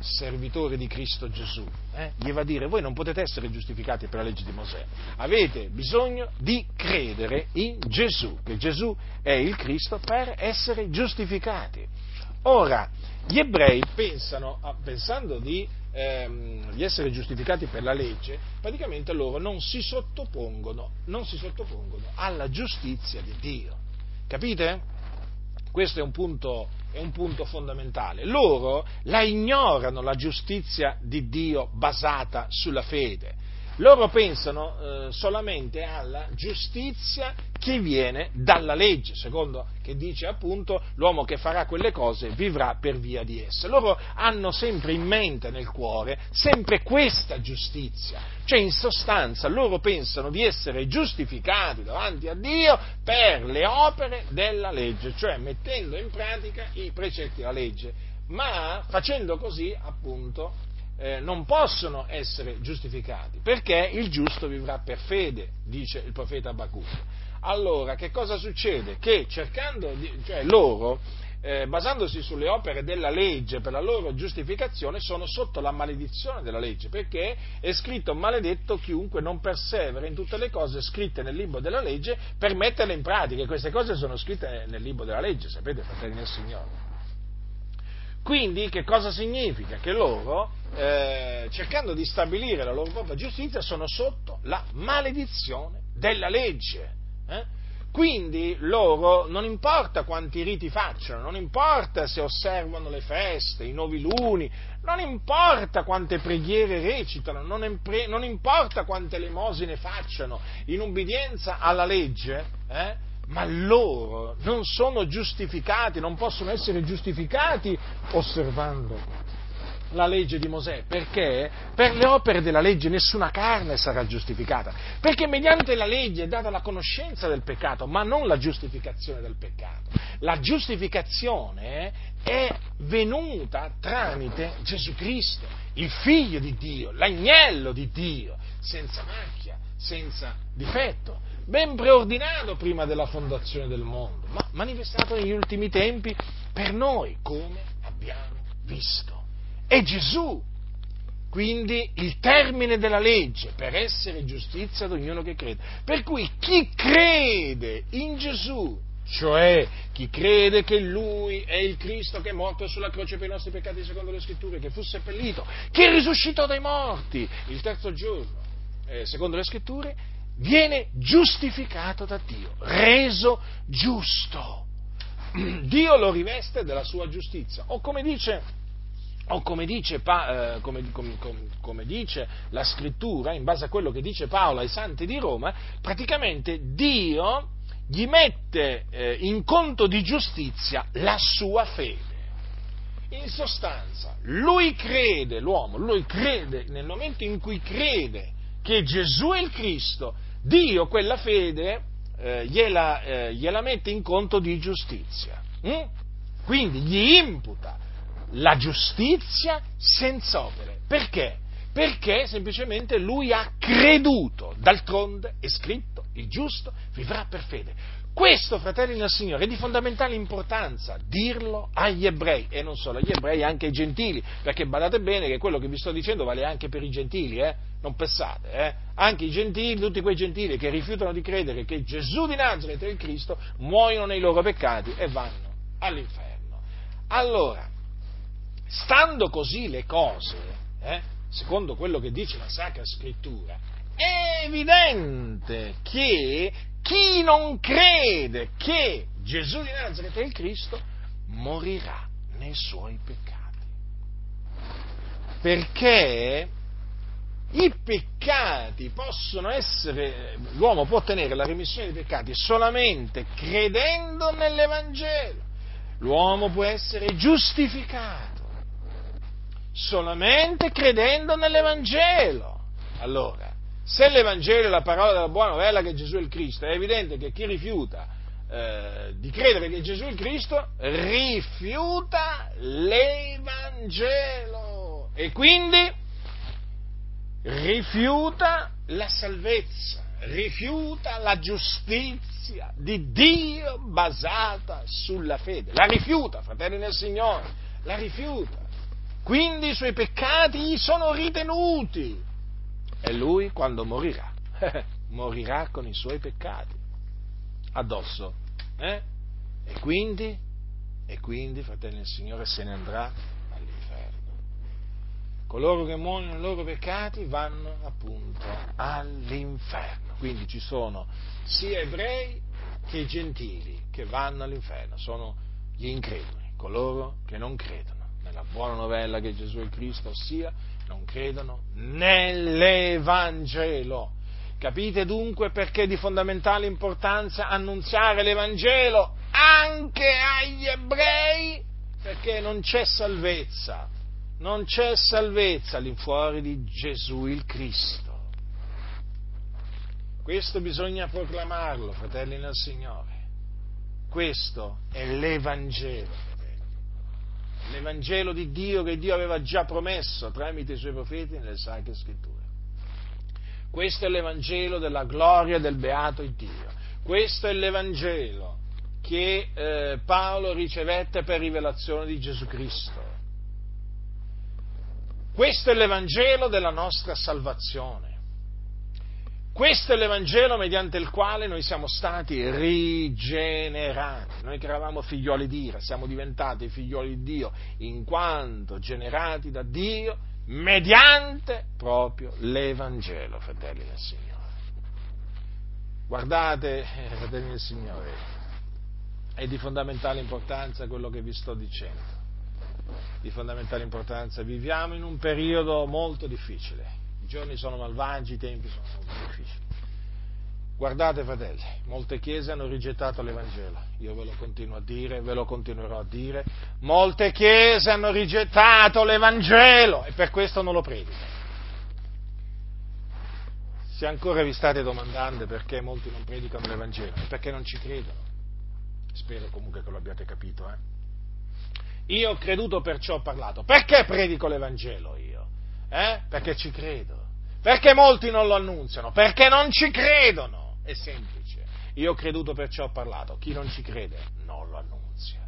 [SPEAKER 1] servitori di Cristo Gesù, eh? gli va a dire voi non potete essere giustificati per la legge di Mosè, avete bisogno di credere in Gesù, che Gesù è il Cristo per essere giustificati. Ora, gli ebrei pensano, pensando di, ehm, di essere giustificati per la legge, praticamente loro non si sottopongono, non si sottopongono alla giustizia di Dio. Capite? Questo è un punto è un punto fondamentale. Loro la ignorano la giustizia di Dio basata sulla fede. Loro pensano eh, solamente alla giustizia che viene dalla legge, secondo che dice appunto l'uomo che farà quelle cose vivrà per via di esse. Loro hanno sempre in mente, nel cuore, sempre questa giustizia, cioè in sostanza loro pensano di essere giustificati davanti a Dio per le opere della legge, cioè mettendo in pratica i precetti della legge, ma facendo così appunto eh, non possono essere giustificati, perché il giusto vivrà per fede, dice il profeta Abacuc. Allora, che cosa succede? Che cercando, di, cioè loro, eh, basandosi sulle opere della legge per la loro giustificazione, sono sotto la maledizione della legge, perché è scritto maledetto chiunque non persevera in tutte le cose scritte nel libro della legge per metterle in pratica. E queste cose sono scritte nel libro della legge, sapete, fratelli del Signore. Quindi che cosa significa? Che loro, eh, cercando di stabilire la loro propria giustizia, sono sotto la maledizione della legge. Eh? Quindi loro non importa quanti riti facciano, non importa se osservano le feste, i nuovi luni, non importa quante preghiere recitano, non, impre- non importa quante elemosine facciano in ubbidienza alla legge, eh? Ma loro non sono giustificati, non possono essere giustificati osservando la legge di Mosè, perché? Per le opere della legge nessuna carne sarà giustificata, perché mediante la legge è data la conoscenza del peccato, ma non la giustificazione del peccato. La giustificazione è venuta tramite Gesù Cristo, il figlio di Dio, l'agnello di Dio, senza macchia, senza difetto ben preordinato prima della fondazione del mondo, ma manifestato negli ultimi tempi per noi, come abbiamo visto. È Gesù, quindi il termine della legge per essere giustizia ad ognuno che crede. Per cui chi crede in Gesù, cioè chi crede che Lui è il Cristo che è morto sulla croce per i nostri peccati secondo le scritture, che fu seppellito, che risuscitò dai morti il terzo giorno, eh, secondo le scritture, viene giustificato da Dio, reso giusto. Dio lo riveste della sua giustizia. O come dice, o come dice, eh, come, come, come dice, la scrittura, in base a quello che dice Paolo ai santi di Roma, praticamente Dio, gli mette eh, in conto di giustizia la sua fede. In sostanza, lui crede, l'uomo, lui crede, nel momento in cui crede che Gesù è il Cristo, Dio quella fede eh, gliela, eh, gliela, mette in conto di giustizia. Mm? Quindi gli imputa la giustizia senza opere. Perché? Perché semplicemente lui ha creduto. D'altronde è scritto, il giusto vivrà per fede. Questo, fratelli del Signore, è di fondamentale importanza dirlo agli ebrei, e non solo agli ebrei, anche ai gentili, perché badate bene che quello che vi sto dicendo vale anche per i gentili, eh? non pensate, eh? anche i gentili, tutti quei gentili che rifiutano di credere che Gesù di Nazareth è il Cristo, muoiono nei loro peccati e vanno all'inferno. Allora, stando così le cose, eh, secondo quello che dice la Sacra Scrittura, è evidente che chi non crede che Gesù di Nazareth è il Cristo morirà nei suoi peccati. Perché i peccati possono essere, l'uomo può ottenere la remissione dei peccati solamente credendo nell'Evangelo. L'uomo può essere giustificato solamente credendo nell'Evangelo. Allora, se l'Evangelo è la parola della buona novella che Gesù è il Cristo, è evidente che chi rifiuta eh, di credere che Gesù è il Cristo rifiuta l'Evangelo e quindi rifiuta la salvezza, rifiuta la giustizia di Dio basata sulla fede. La rifiuta, fratelli nel Signore, la rifiuta. Quindi i suoi peccati gli sono ritenuti e lui quando morirà, morirà con i suoi peccati addosso. Eh? E quindi, e quindi, fratelli del Signore, se ne andrà all'inferno. Coloro che muoiono nei loro peccati vanno appunto all'inferno. Quindi ci sono sia ebrei che gentili che vanno all'inferno, sono gli increduli, coloro che non credono nella buona novella che Gesù è il Cristo, ossia non credono nell'Evangelo. Capite dunque perché è di fondamentale importanza annunziare l'Evangelo anche agli ebrei? Perché non c'è salvezza, non c'è salvezza all'infuori di Gesù il Cristo. Questo bisogna proclamarlo, fratelli nel Signore. Questo è l'Evangelo l'Evangelo di Dio che Dio aveva già promesso tramite i suoi profeti nelle Sacre Scritture. Questo è l'Evangelo della gloria del beato Dio. Questo è l'Evangelo che eh, Paolo ricevette per rivelazione di Gesù Cristo. Questo è l'Evangelo della nostra salvazione. Questo è l'Evangelo mediante il quale noi siamo stati rigenerati. Noi che eravamo figlioli di Dio, siamo diventati figlioli di Dio in quanto generati da Dio mediante proprio l'Evangelo, fratelli del Signore. Guardate, eh, fratelli del Signore, è di fondamentale importanza quello che vi sto dicendo. Di fondamentale importanza. Viviamo in un periodo molto difficile giorni sono malvagi, i tempi sono difficili. Guardate fratelli, molte chiese hanno rigettato l'Evangelo, io ve lo continuo a dire, ve lo continuerò a dire, molte chiese hanno rigettato l'Evangelo e per questo non lo predicano. Se ancora vi state domandando perché molti non predicano l'Evangelo, è perché non ci credono. Spero comunque che lo abbiate capito. Eh? Io ho creduto perciò ho parlato. Perché predico l'Evangelo io? Eh? Perché ci credo. Perché molti non lo annunziano? Perché non ci credono. È semplice. Io ho creduto perciò ho parlato. Chi non ci crede non lo annunzia.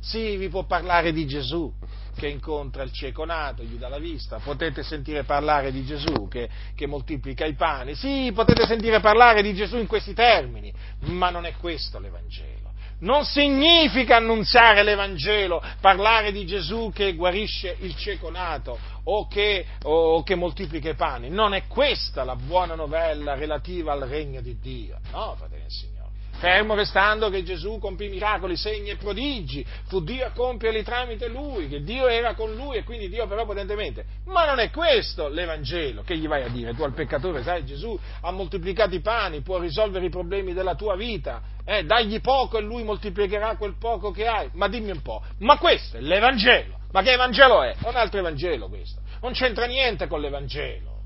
[SPEAKER 1] Sì, vi può parlare di Gesù che incontra il cieco nato, gli dà la vista. Potete sentire parlare di Gesù che, che moltiplica i pani. Sì, potete sentire parlare di Gesù in questi termini. Ma non è questo l'Evangelo non significa annunziare l'Evangelo, parlare di Gesù che guarisce il cieco nato o che, o che moltiplica i pani. Non è questa la buona novella relativa al regno di Dio. No, fratelli del Signore. Fermo restando che Gesù compì miracoli, segni e prodigi, fu Dio a compierli tramite lui, che Dio era con lui e quindi Dio operò potentemente. Ma non è questo l'Evangelo, che gli vai a dire? Tu al peccatore, sai, Gesù ha moltiplicato i pani, può risolvere i problemi della tua vita, eh, dagli poco e lui moltiplicherà quel poco che hai. Ma dimmi un po', ma questo è l'Evangelo? Ma che Evangelo è? È un altro Evangelo questo, non c'entra niente con l'Evangelo,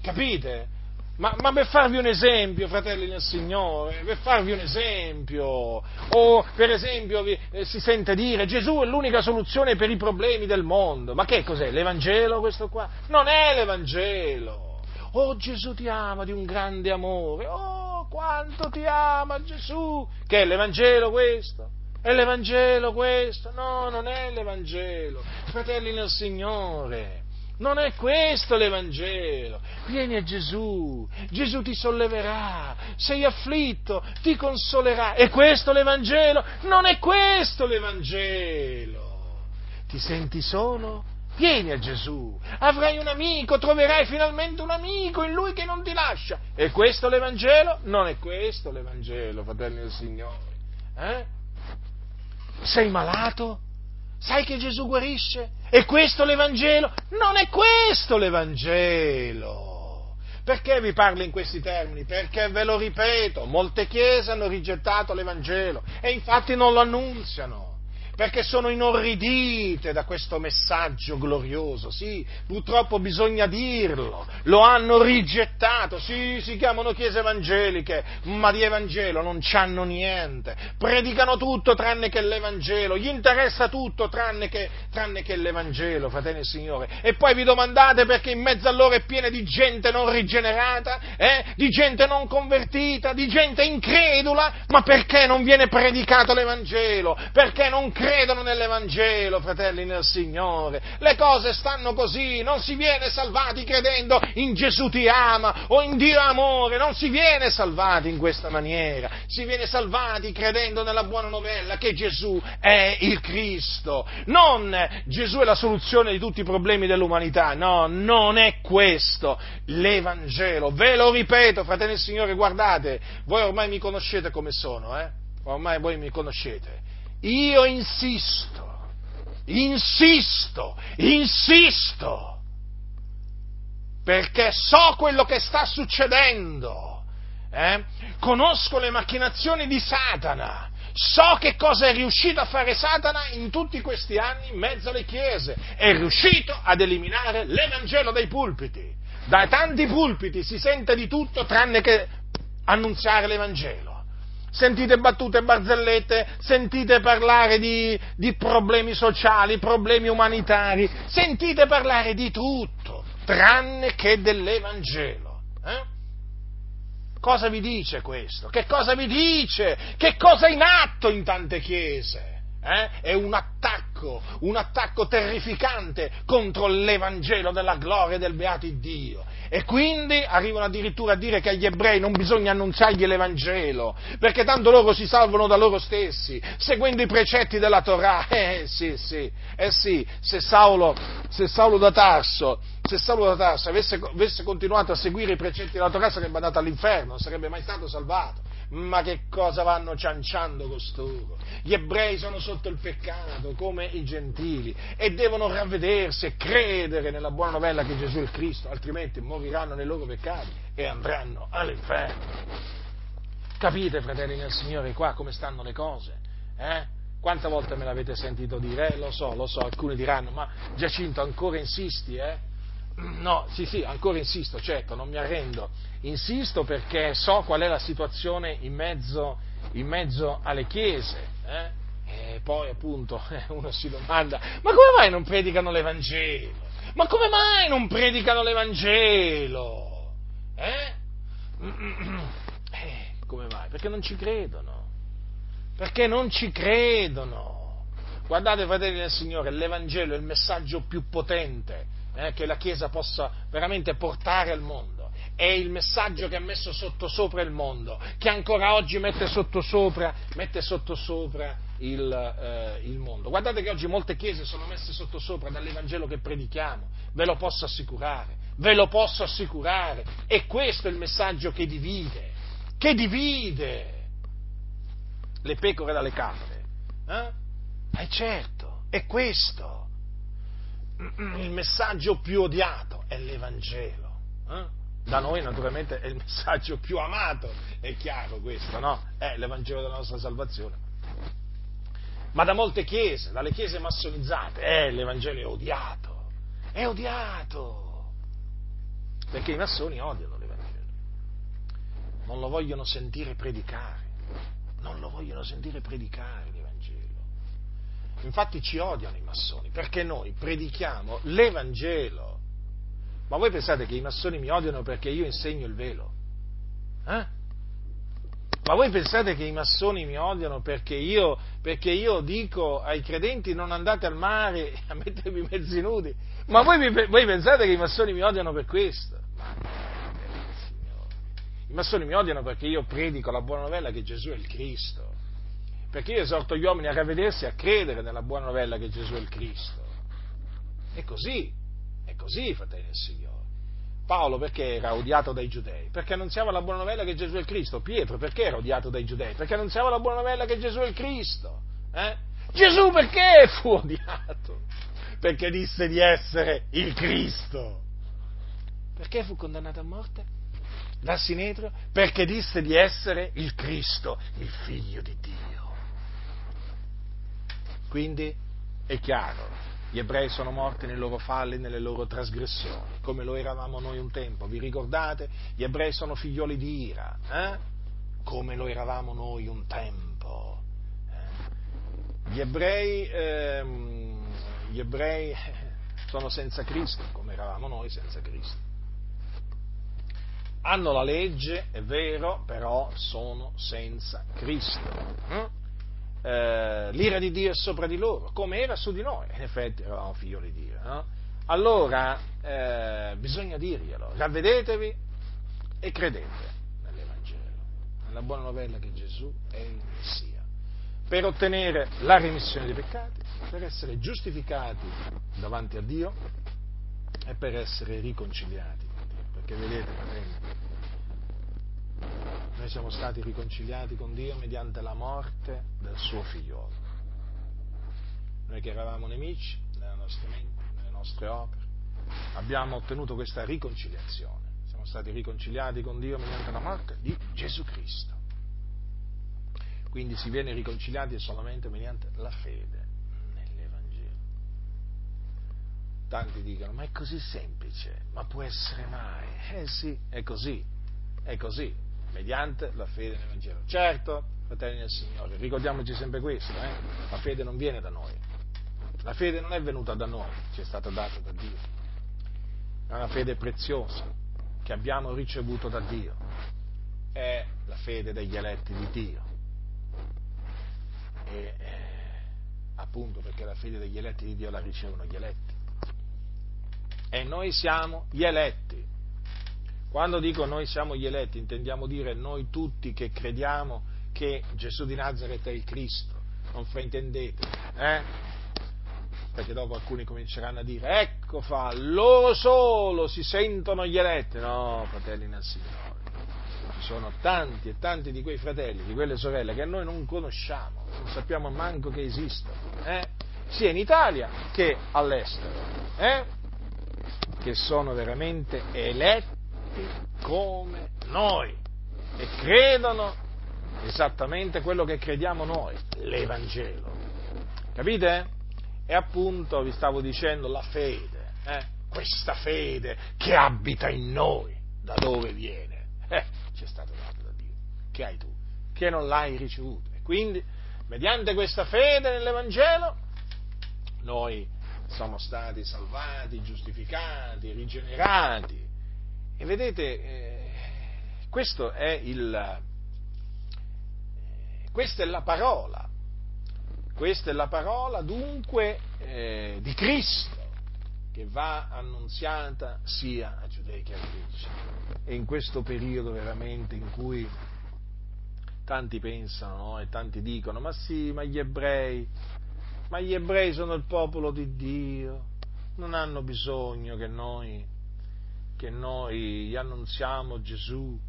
[SPEAKER 1] capite? Ma, ma, per farvi un esempio, fratelli del Signore, per farvi un esempio, o per esempio vi, eh, si sente dire Gesù è l'unica soluzione per i problemi del mondo, ma che cos'è? L'Evangelo questo qua? Non è l'Evangelo! Oh Gesù ti ama di un grande amore, oh quanto ti ama Gesù! Che è l'Evangelo questo? È l'Evangelo questo? No, non è l'Evangelo, fratelli nel Signore. Non è questo l'Evangelo. Vieni a Gesù, Gesù ti solleverà, sei afflitto, ti consolerà. È questo l'Evangelo? Non è questo l'Evangelo. Ti senti solo? Vieni a Gesù, avrai un amico, troverai finalmente un amico in lui che non ti lascia. È questo l'Evangelo? Non è questo l'Evangelo, fratelli del Signore. Eh? Sei malato? Sai che Gesù guarisce? È questo l'Evangelo? Non è questo l'Evangelo. Perché vi parlo in questi termini? Perché ve lo ripeto, molte chiese hanno rigettato l'Evangelo e infatti non lo annunziano perché sono inorridite da questo messaggio glorioso, sì, purtroppo bisogna dirlo, lo hanno rigettato, sì, si chiamano chiese evangeliche, ma di Evangelo non c'hanno niente, predicano tutto tranne che l'Evangelo, gli interessa tutto tranne che, tranne che l'Evangelo, fratelli e Signore, e poi vi domandate perché in mezzo a loro è piena di gente non rigenerata, eh? di gente non convertita, di gente incredula, ma perché non viene predicato l'Evangelo? Perché non credono? Credono nell'Evangelo, fratelli nel Signore. Le cose stanno così, non si viene salvati credendo in Gesù ti ama o in Dio amore, non si viene salvati in questa maniera, si viene salvati credendo nella buona novella che Gesù è il Cristo. Non Gesù è la soluzione di tutti i problemi dell'umanità, no, non è questo l'Evangelo. Ve lo ripeto, fratelli del Signore, guardate, voi ormai mi conoscete come sono, eh? Ormai voi mi conoscete io insisto, insisto, insisto, perché so quello che sta succedendo, eh? conosco le macchinazioni di Satana, so che cosa è riuscito a fare Satana in tutti questi anni in mezzo alle chiese, è riuscito ad eliminare l'Evangelo dai pulpiti. Da tanti pulpiti si sente di tutto tranne che annunziare l'Evangelo sentite battute e barzellette, sentite parlare di, di, problemi sociali, problemi umanitari, sentite parlare di tutto, tranne che dell'Evangelo. Eh? Cosa vi dice questo? Che cosa vi dice? Che cosa è in atto in tante chiese? Eh? È un attacco, un attacco terrificante contro l'Evangelo della gloria del beato Dio. E quindi arrivano addirittura a dire che agli ebrei non bisogna annunziargli l'Evangelo, perché tanto loro si salvano da loro stessi, seguendo i precetti della Torah. Eh sì, sì, eh sì, se Saulo, se Saulo da Tarso, se Saulo da Tarso avesse, avesse continuato a seguire i precetti della Torah sarebbe andato all'inferno, non sarebbe mai stato salvato. Ma che cosa vanno cianciando costoro? Gli ebrei sono sotto il peccato come i gentili e devono ravvedersi e credere nella buona novella che Gesù è il Cristo, altrimenti moriranno nei loro peccati e andranno all'inferno. Capite, fratelli nel Signore, qua come stanno le cose? Eh? Quante volte me l'avete sentito dire? Eh, lo so, lo so, alcuni diranno, ma Giacinto ancora insisti, eh? No, sì, sì, ancora insisto, certo, non mi arrendo. Insisto perché so qual è la situazione in mezzo, in mezzo alle chiese. Eh? E poi appunto uno si domanda, ma come mai non predicano l'Evangelo? Ma come mai non predicano l'Evangelo? Eh? eh come mai? Perché non ci credono. Perché non ci credono. Guardate, fratelli del Signore, l'Evangelo è il messaggio più potente eh, che la Chiesa possa veramente portare al mondo. È il messaggio che ha messo sottosopra il mondo, che ancora oggi mette sottosopra, mette sottosopra il, eh, il mondo. Guardate che oggi molte chiese sono messe sottosopra dall'Evangelo che predichiamo, ve lo posso assicurare, ve lo posso assicurare. E questo è il messaggio che divide, che divide. le pecore dalle capre. Eh? E certo, è questo. Il messaggio più odiato è l'Evangelo. Eh? Da noi naturalmente è il messaggio più amato, è chiaro questo, no? È l'Evangelo della nostra salvazione. Ma da molte chiese, dalle chiese massonizzate, eh, l'Evangelo è odiato, è odiato. Perché i massoni odiano l'Evangelo, non lo vogliono sentire predicare, non lo vogliono sentire predicare l'Evangelo. Infatti ci odiano i massoni, perché noi predichiamo l'Evangelo. Ma voi pensate che i massoni mi odiano perché io insegno il velo? Eh? Ma voi pensate che i massoni mi odiano perché io, perché io dico ai credenti non andate al mare a mettervi mezzi nudi? Ma voi, voi pensate che i massoni mi odiano per questo? I massoni mi odiano perché io predico la buona novella che Gesù è il Cristo. Perché io esorto gli uomini a ravvedersi e a credere nella buona novella che Gesù è il Cristo. È così, è così, fratelli del Signore. Paolo perché era odiato dai giudei? Perché annunziava la buona novella che Gesù è il Cristo. Pietro perché era odiato dai giudei? Perché annunziava la buona novella che Gesù è il Cristo. Eh? Gesù perché fu odiato? Perché disse di essere il Cristo. Perché fu condannato a morte? Da Sinedro? Perché disse di essere il Cristo, il figlio di Dio. Quindi è chiaro, gli ebrei sono morti nei loro falli e nelle loro trasgressioni, come lo eravamo noi un tempo. Vi ricordate? Gli ebrei sono figlioli di ira, eh? come lo eravamo noi un tempo. Eh? Gli, ebrei, ehm, gli ebrei sono senza Cristo, come eravamo noi senza Cristo. Hanno la legge, è vero, però sono senza Cristo. Eh? Eh, l'ira di Dio è sopra di loro, come era su di noi, in effetti eravamo figlioli di Dio. No? Allora eh, bisogna dirglielo, ravvedetevi e credete nell'Evangelo, nella buona novella che Gesù è il Messia, per ottenere la remissione dei peccati, per essere giustificati davanti a Dio e per essere riconciliati. Perché vedete, fratelli, noi siamo stati riconciliati con Dio mediante la morte del suo figliolo. Noi che eravamo nemici nelle nostre menti, nelle nostre opere, abbiamo ottenuto questa riconciliazione. Siamo stati riconciliati con Dio mediante la morte di Gesù Cristo. Quindi si viene riconciliati solamente mediante la fede nell'Evangelo. Tanti dicono, ma è così semplice, ma può essere mai? Eh sì, è così, è così mediante la fede nell'Evangelo. Certo, fratelli del Signore, ricordiamoci sempre questo, eh? la fede non viene da noi, la fede non è venuta da noi, ci è stata data da Dio, è una fede preziosa che abbiamo ricevuto da Dio, è la fede degli eletti di Dio. E, eh, appunto perché la fede degli eletti di Dio la ricevono gli eletti. E noi siamo gli eletti quando dico noi siamo gli eletti, intendiamo dire noi tutti che crediamo che Gesù di Nazareth è il Cristo, non fraintendete, eh? Perché dopo alcuni cominceranno a dire, ecco fa, loro solo si sentono gli eletti. No, fratelli nel Signore, ci sono tanti e tanti di quei fratelli, di quelle sorelle che noi non conosciamo, non sappiamo manco che esistono, eh? sia in Italia che all'estero, eh? che sono veramente eletti come noi e credono esattamente quello che crediamo noi, l'Evangelo. Capite? E appunto vi stavo dicendo la fede, eh? questa fede che abita in noi, da dove viene? Eh, ci è stato dato da Dio. Che hai tu? Che non l'hai ricevuto. E quindi, mediante questa fede nell'Evangelo, noi siamo stati salvati, giustificati, rigenerati, e vedete, eh, questo è il, questa è la parola, questa è la parola dunque eh, di Cristo che va annunziata sia a giudei che a greci. E in questo periodo veramente in cui tanti pensano no? e tanti dicono, ma sì, ma gli ebrei, ma gli ebrei sono il popolo di Dio, non hanno bisogno che noi che noi gli annunziamo Gesù,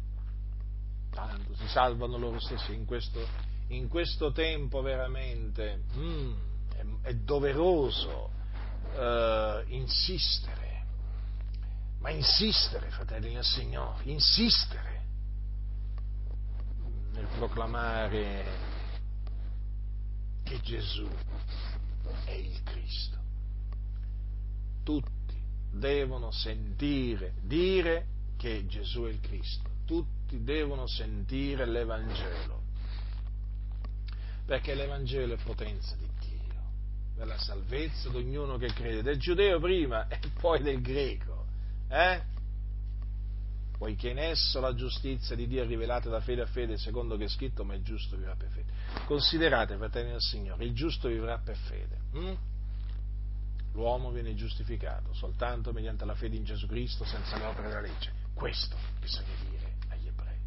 [SPEAKER 1] tanto si salvano loro stessi in questo, in questo tempo veramente mm, è, è, doveroso uh, insistere, ma insistere, fratelli del Signore, insistere nel proclamare che Gesù è il Cristo. Tutti devono sentire dire che Gesù è il Cristo, tutti devono sentire l'Evangelo, perché l'Evangelo è potenza di Dio, per la salvezza di ognuno che crede, del giudeo prima e poi del greco. Eh? poiché in esso la giustizia di Dio è rivelata da fede a fede, secondo che è scritto, ma il giusto vivrà per fede. Considerate, fratelli del Signore, il giusto vivrà per fede. Hm? L'uomo viene giustificato soltanto mediante la fede in Gesù Cristo, senza le opere della legge. Questo bisogna dire agli ebrei.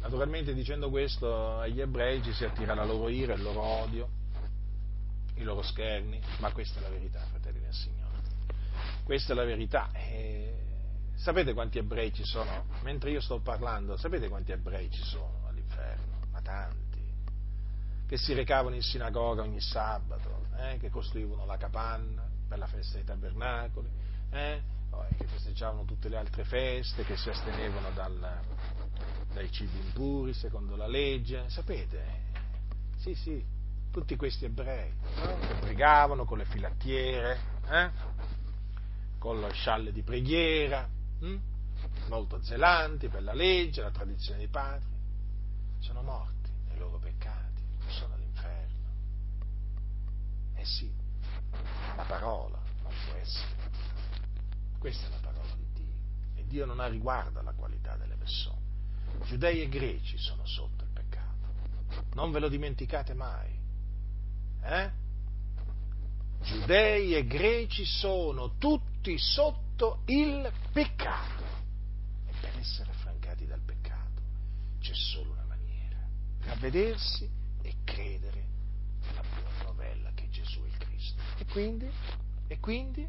[SPEAKER 1] Naturalmente dicendo questo agli ebrei ci si attira la loro ira, il loro odio, i loro scherni, ma questa è la verità, fratelli del Signore. Questa è la verità. E Sapete quanti ebrei ci sono? Mentre io sto parlando, sapete quanti ebrei ci sono all'inferno? Ma tanti. Che si recavano in sinagoga ogni sabato, eh? che costruivano la capanna per la festa dei tabernacoli, eh? che festeggiavano tutte le altre feste, che si astenevano dal, dai cibi impuri secondo la legge. Sapete? Sì, sì, tutti questi ebrei no? che pregavano con le filattiere, eh? con lo scialle di preghiera, hm? molto zelanti per la legge, la tradizione dei padri, sono morti nei loro peccati, sono all'inferno. Eh sì, la parola non può essere. Questa è la parola di Dio. E Dio non ha riguardo alla qualità delle persone. Giudei e greci sono sotto il peccato. Non ve lo dimenticate mai. Eh? Giudei e greci sono tutti sotto il peccato. E per essere affrancati dal peccato c'è solo una maniera, ravvedersi quindi, e quindi,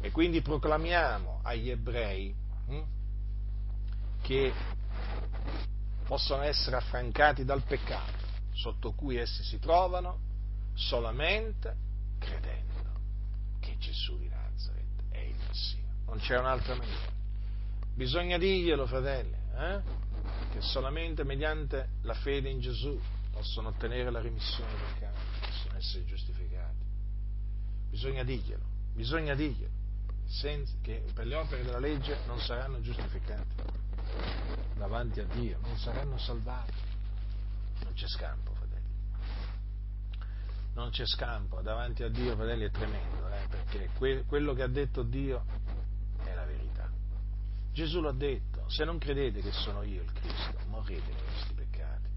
[SPEAKER 1] e quindi proclamiamo agli ebrei hm, che possono essere affrancati dal peccato sotto cui essi si trovano solamente credendo che Gesù di non c'è un'altra maniera. Bisogna dirglielo, fratelli, eh? che solamente mediante la fede in Gesù possono ottenere la remissione del peccati, possono essere giustificati. Bisogna dirglielo, bisogna dirglielo, senza, che per le opere della legge non saranno giustificati davanti a Dio, non saranno salvati. Non c'è scampo, fratelli. Non c'è scampo, davanti a Dio, fratelli, è tremendo, eh? perché que- quello che ha detto Dio Gesù l'ha detto, se non credete che sono io il Cristo, morrete nei vostri peccati.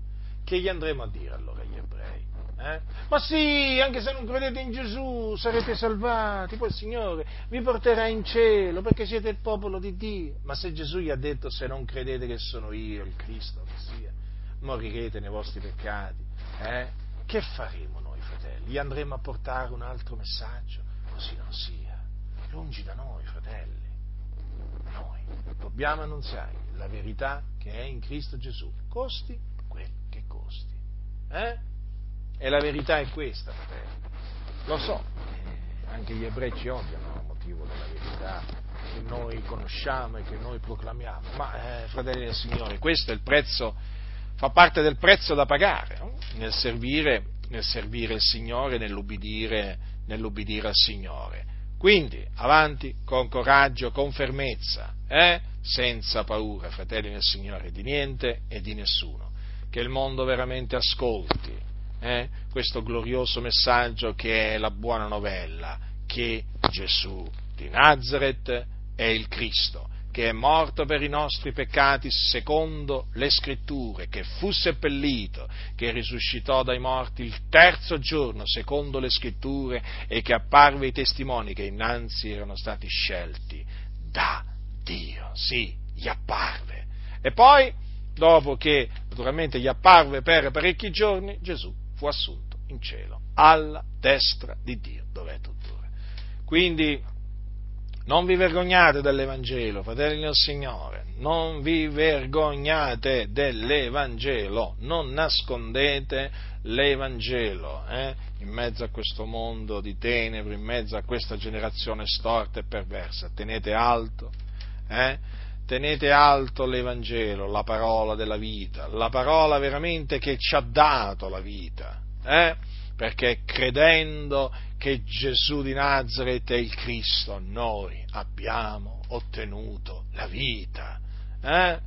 [SPEAKER 1] Che gli andremo a dire allora agli ebrei? Eh? Ma sì, anche se non credete in Gesù sarete salvati, poi il Signore vi porterà in cielo perché siete il popolo di Dio. Ma se Gesù gli ha detto se non credete che sono io il Cristo, che sia, morirete nei vostri peccati, eh? che faremo noi fratelli? Gli andremo a portare un altro messaggio? Così non sia. Lungi da noi fratelli dobbiamo annunziare la verità che è in Cristo Gesù, costi quel che costi. Eh? E la verità è questa, fratelli. Lo so, eh, anche gli ebrei ci odiano a motivo della verità che noi conosciamo e che noi proclamiamo, ma eh, fratelli del Signore, questo prezzo, fa parte del prezzo da pagare no? nel, servire, nel servire il Signore, nell'ubbidire, nell'ubbidire al Signore. Quindi, avanti con coraggio, con fermezza, eh? senza paura, fratelli del Signore, di niente e di nessuno. Che il mondo veramente ascolti eh? questo glorioso messaggio che è la buona novella, che Gesù di Nazareth è il Cristo che è morto per i nostri peccati secondo le scritture, che fu seppellito, che risuscitò dai morti il terzo giorno secondo le scritture e che apparve ai testimoni che innanzi erano stati scelti da Dio. Sì, gli apparve. E poi, dopo che naturalmente gli apparve per parecchi giorni, Gesù fu assunto in cielo, alla destra di Dio, dove è tuttora. Quindi, Non vi vergognate dell'Evangelo, fratelli del Signore, non vi vergognate dell'Evangelo, non nascondete l'Evangelo eh? in mezzo a questo mondo di tenebre, in mezzo a questa generazione storta e perversa. Tenete alto, eh? Tenete alto l'Evangelo, la parola della vita, la parola veramente che ci ha dato la vita, eh? perché credendo che Gesù di Nazareth è il Cristo, noi abbiamo ottenuto la vita. Eh?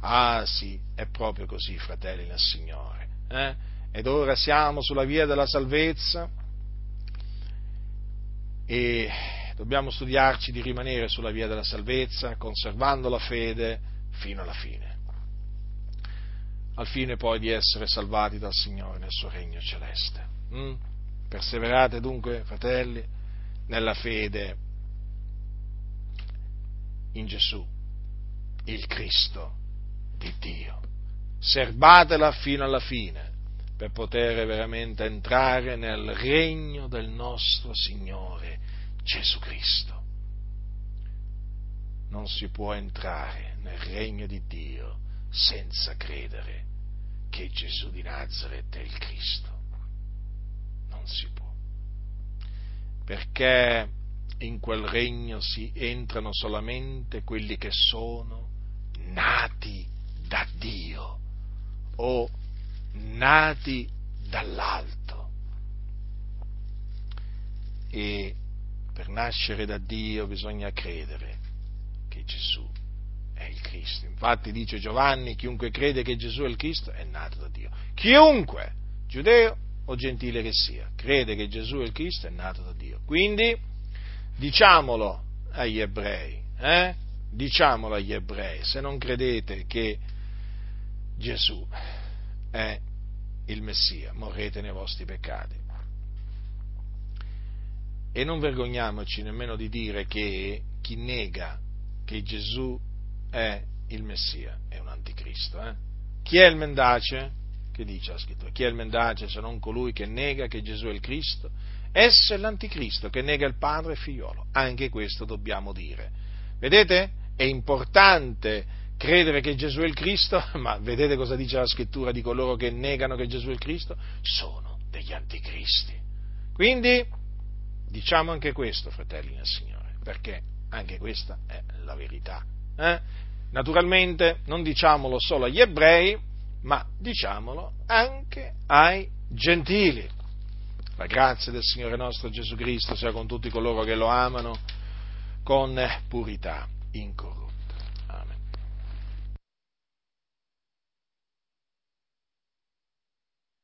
[SPEAKER 1] Ah sì, è proprio così, fratelli del Signore. Eh? Ed ora siamo sulla via della salvezza e dobbiamo studiarci di rimanere sulla via della salvezza, conservando la fede fino alla fine, al fine poi di essere salvati dal Signore nel suo regno celeste. Mm? Perseverate dunque, fratelli, nella fede in Gesù, il Cristo di Dio. Serbatela fino alla fine per poter veramente entrare nel regno del nostro Signore Gesù Cristo. Non si può entrare nel regno di Dio senza credere che Gesù di Nazareth è il Cristo non si può. Perché in quel regno si entrano solamente quelli che sono nati da Dio o nati dall'alto. E per nascere da Dio bisogna credere che Gesù è il Cristo. Infatti dice Giovanni, chiunque crede che Gesù è il Cristo è nato da Dio. Chiunque, giudeo o gentile che sia, crede che Gesù è il Cristo è nato da Dio. Quindi diciamolo agli ebrei, eh? diciamolo agli ebrei, se non credete che Gesù è il Messia, morrete nei vostri peccati. E non vergogniamoci nemmeno di dire che chi nega che Gesù è il Messia è un anticristo. Eh? Chi è il mendace? Che dice la scrittura? Chi è il mendace se non colui che nega che Gesù è il Cristo? Esso è l'anticristo che nega il padre e figliolo. Anche questo dobbiamo dire. Vedete? È importante credere che Gesù è il Cristo, ma vedete cosa dice la scrittura di coloro che negano che Gesù è il Cristo? Sono degli anticristi. Quindi diciamo anche questo, fratelli nel Signore, perché anche questa è la verità. Eh? Naturalmente non diciamolo solo agli ebrei, ma diciamolo anche ai gentili. La grazia del Signore nostro Gesù Cristo sia con tutti coloro che lo amano con purità incorrotta.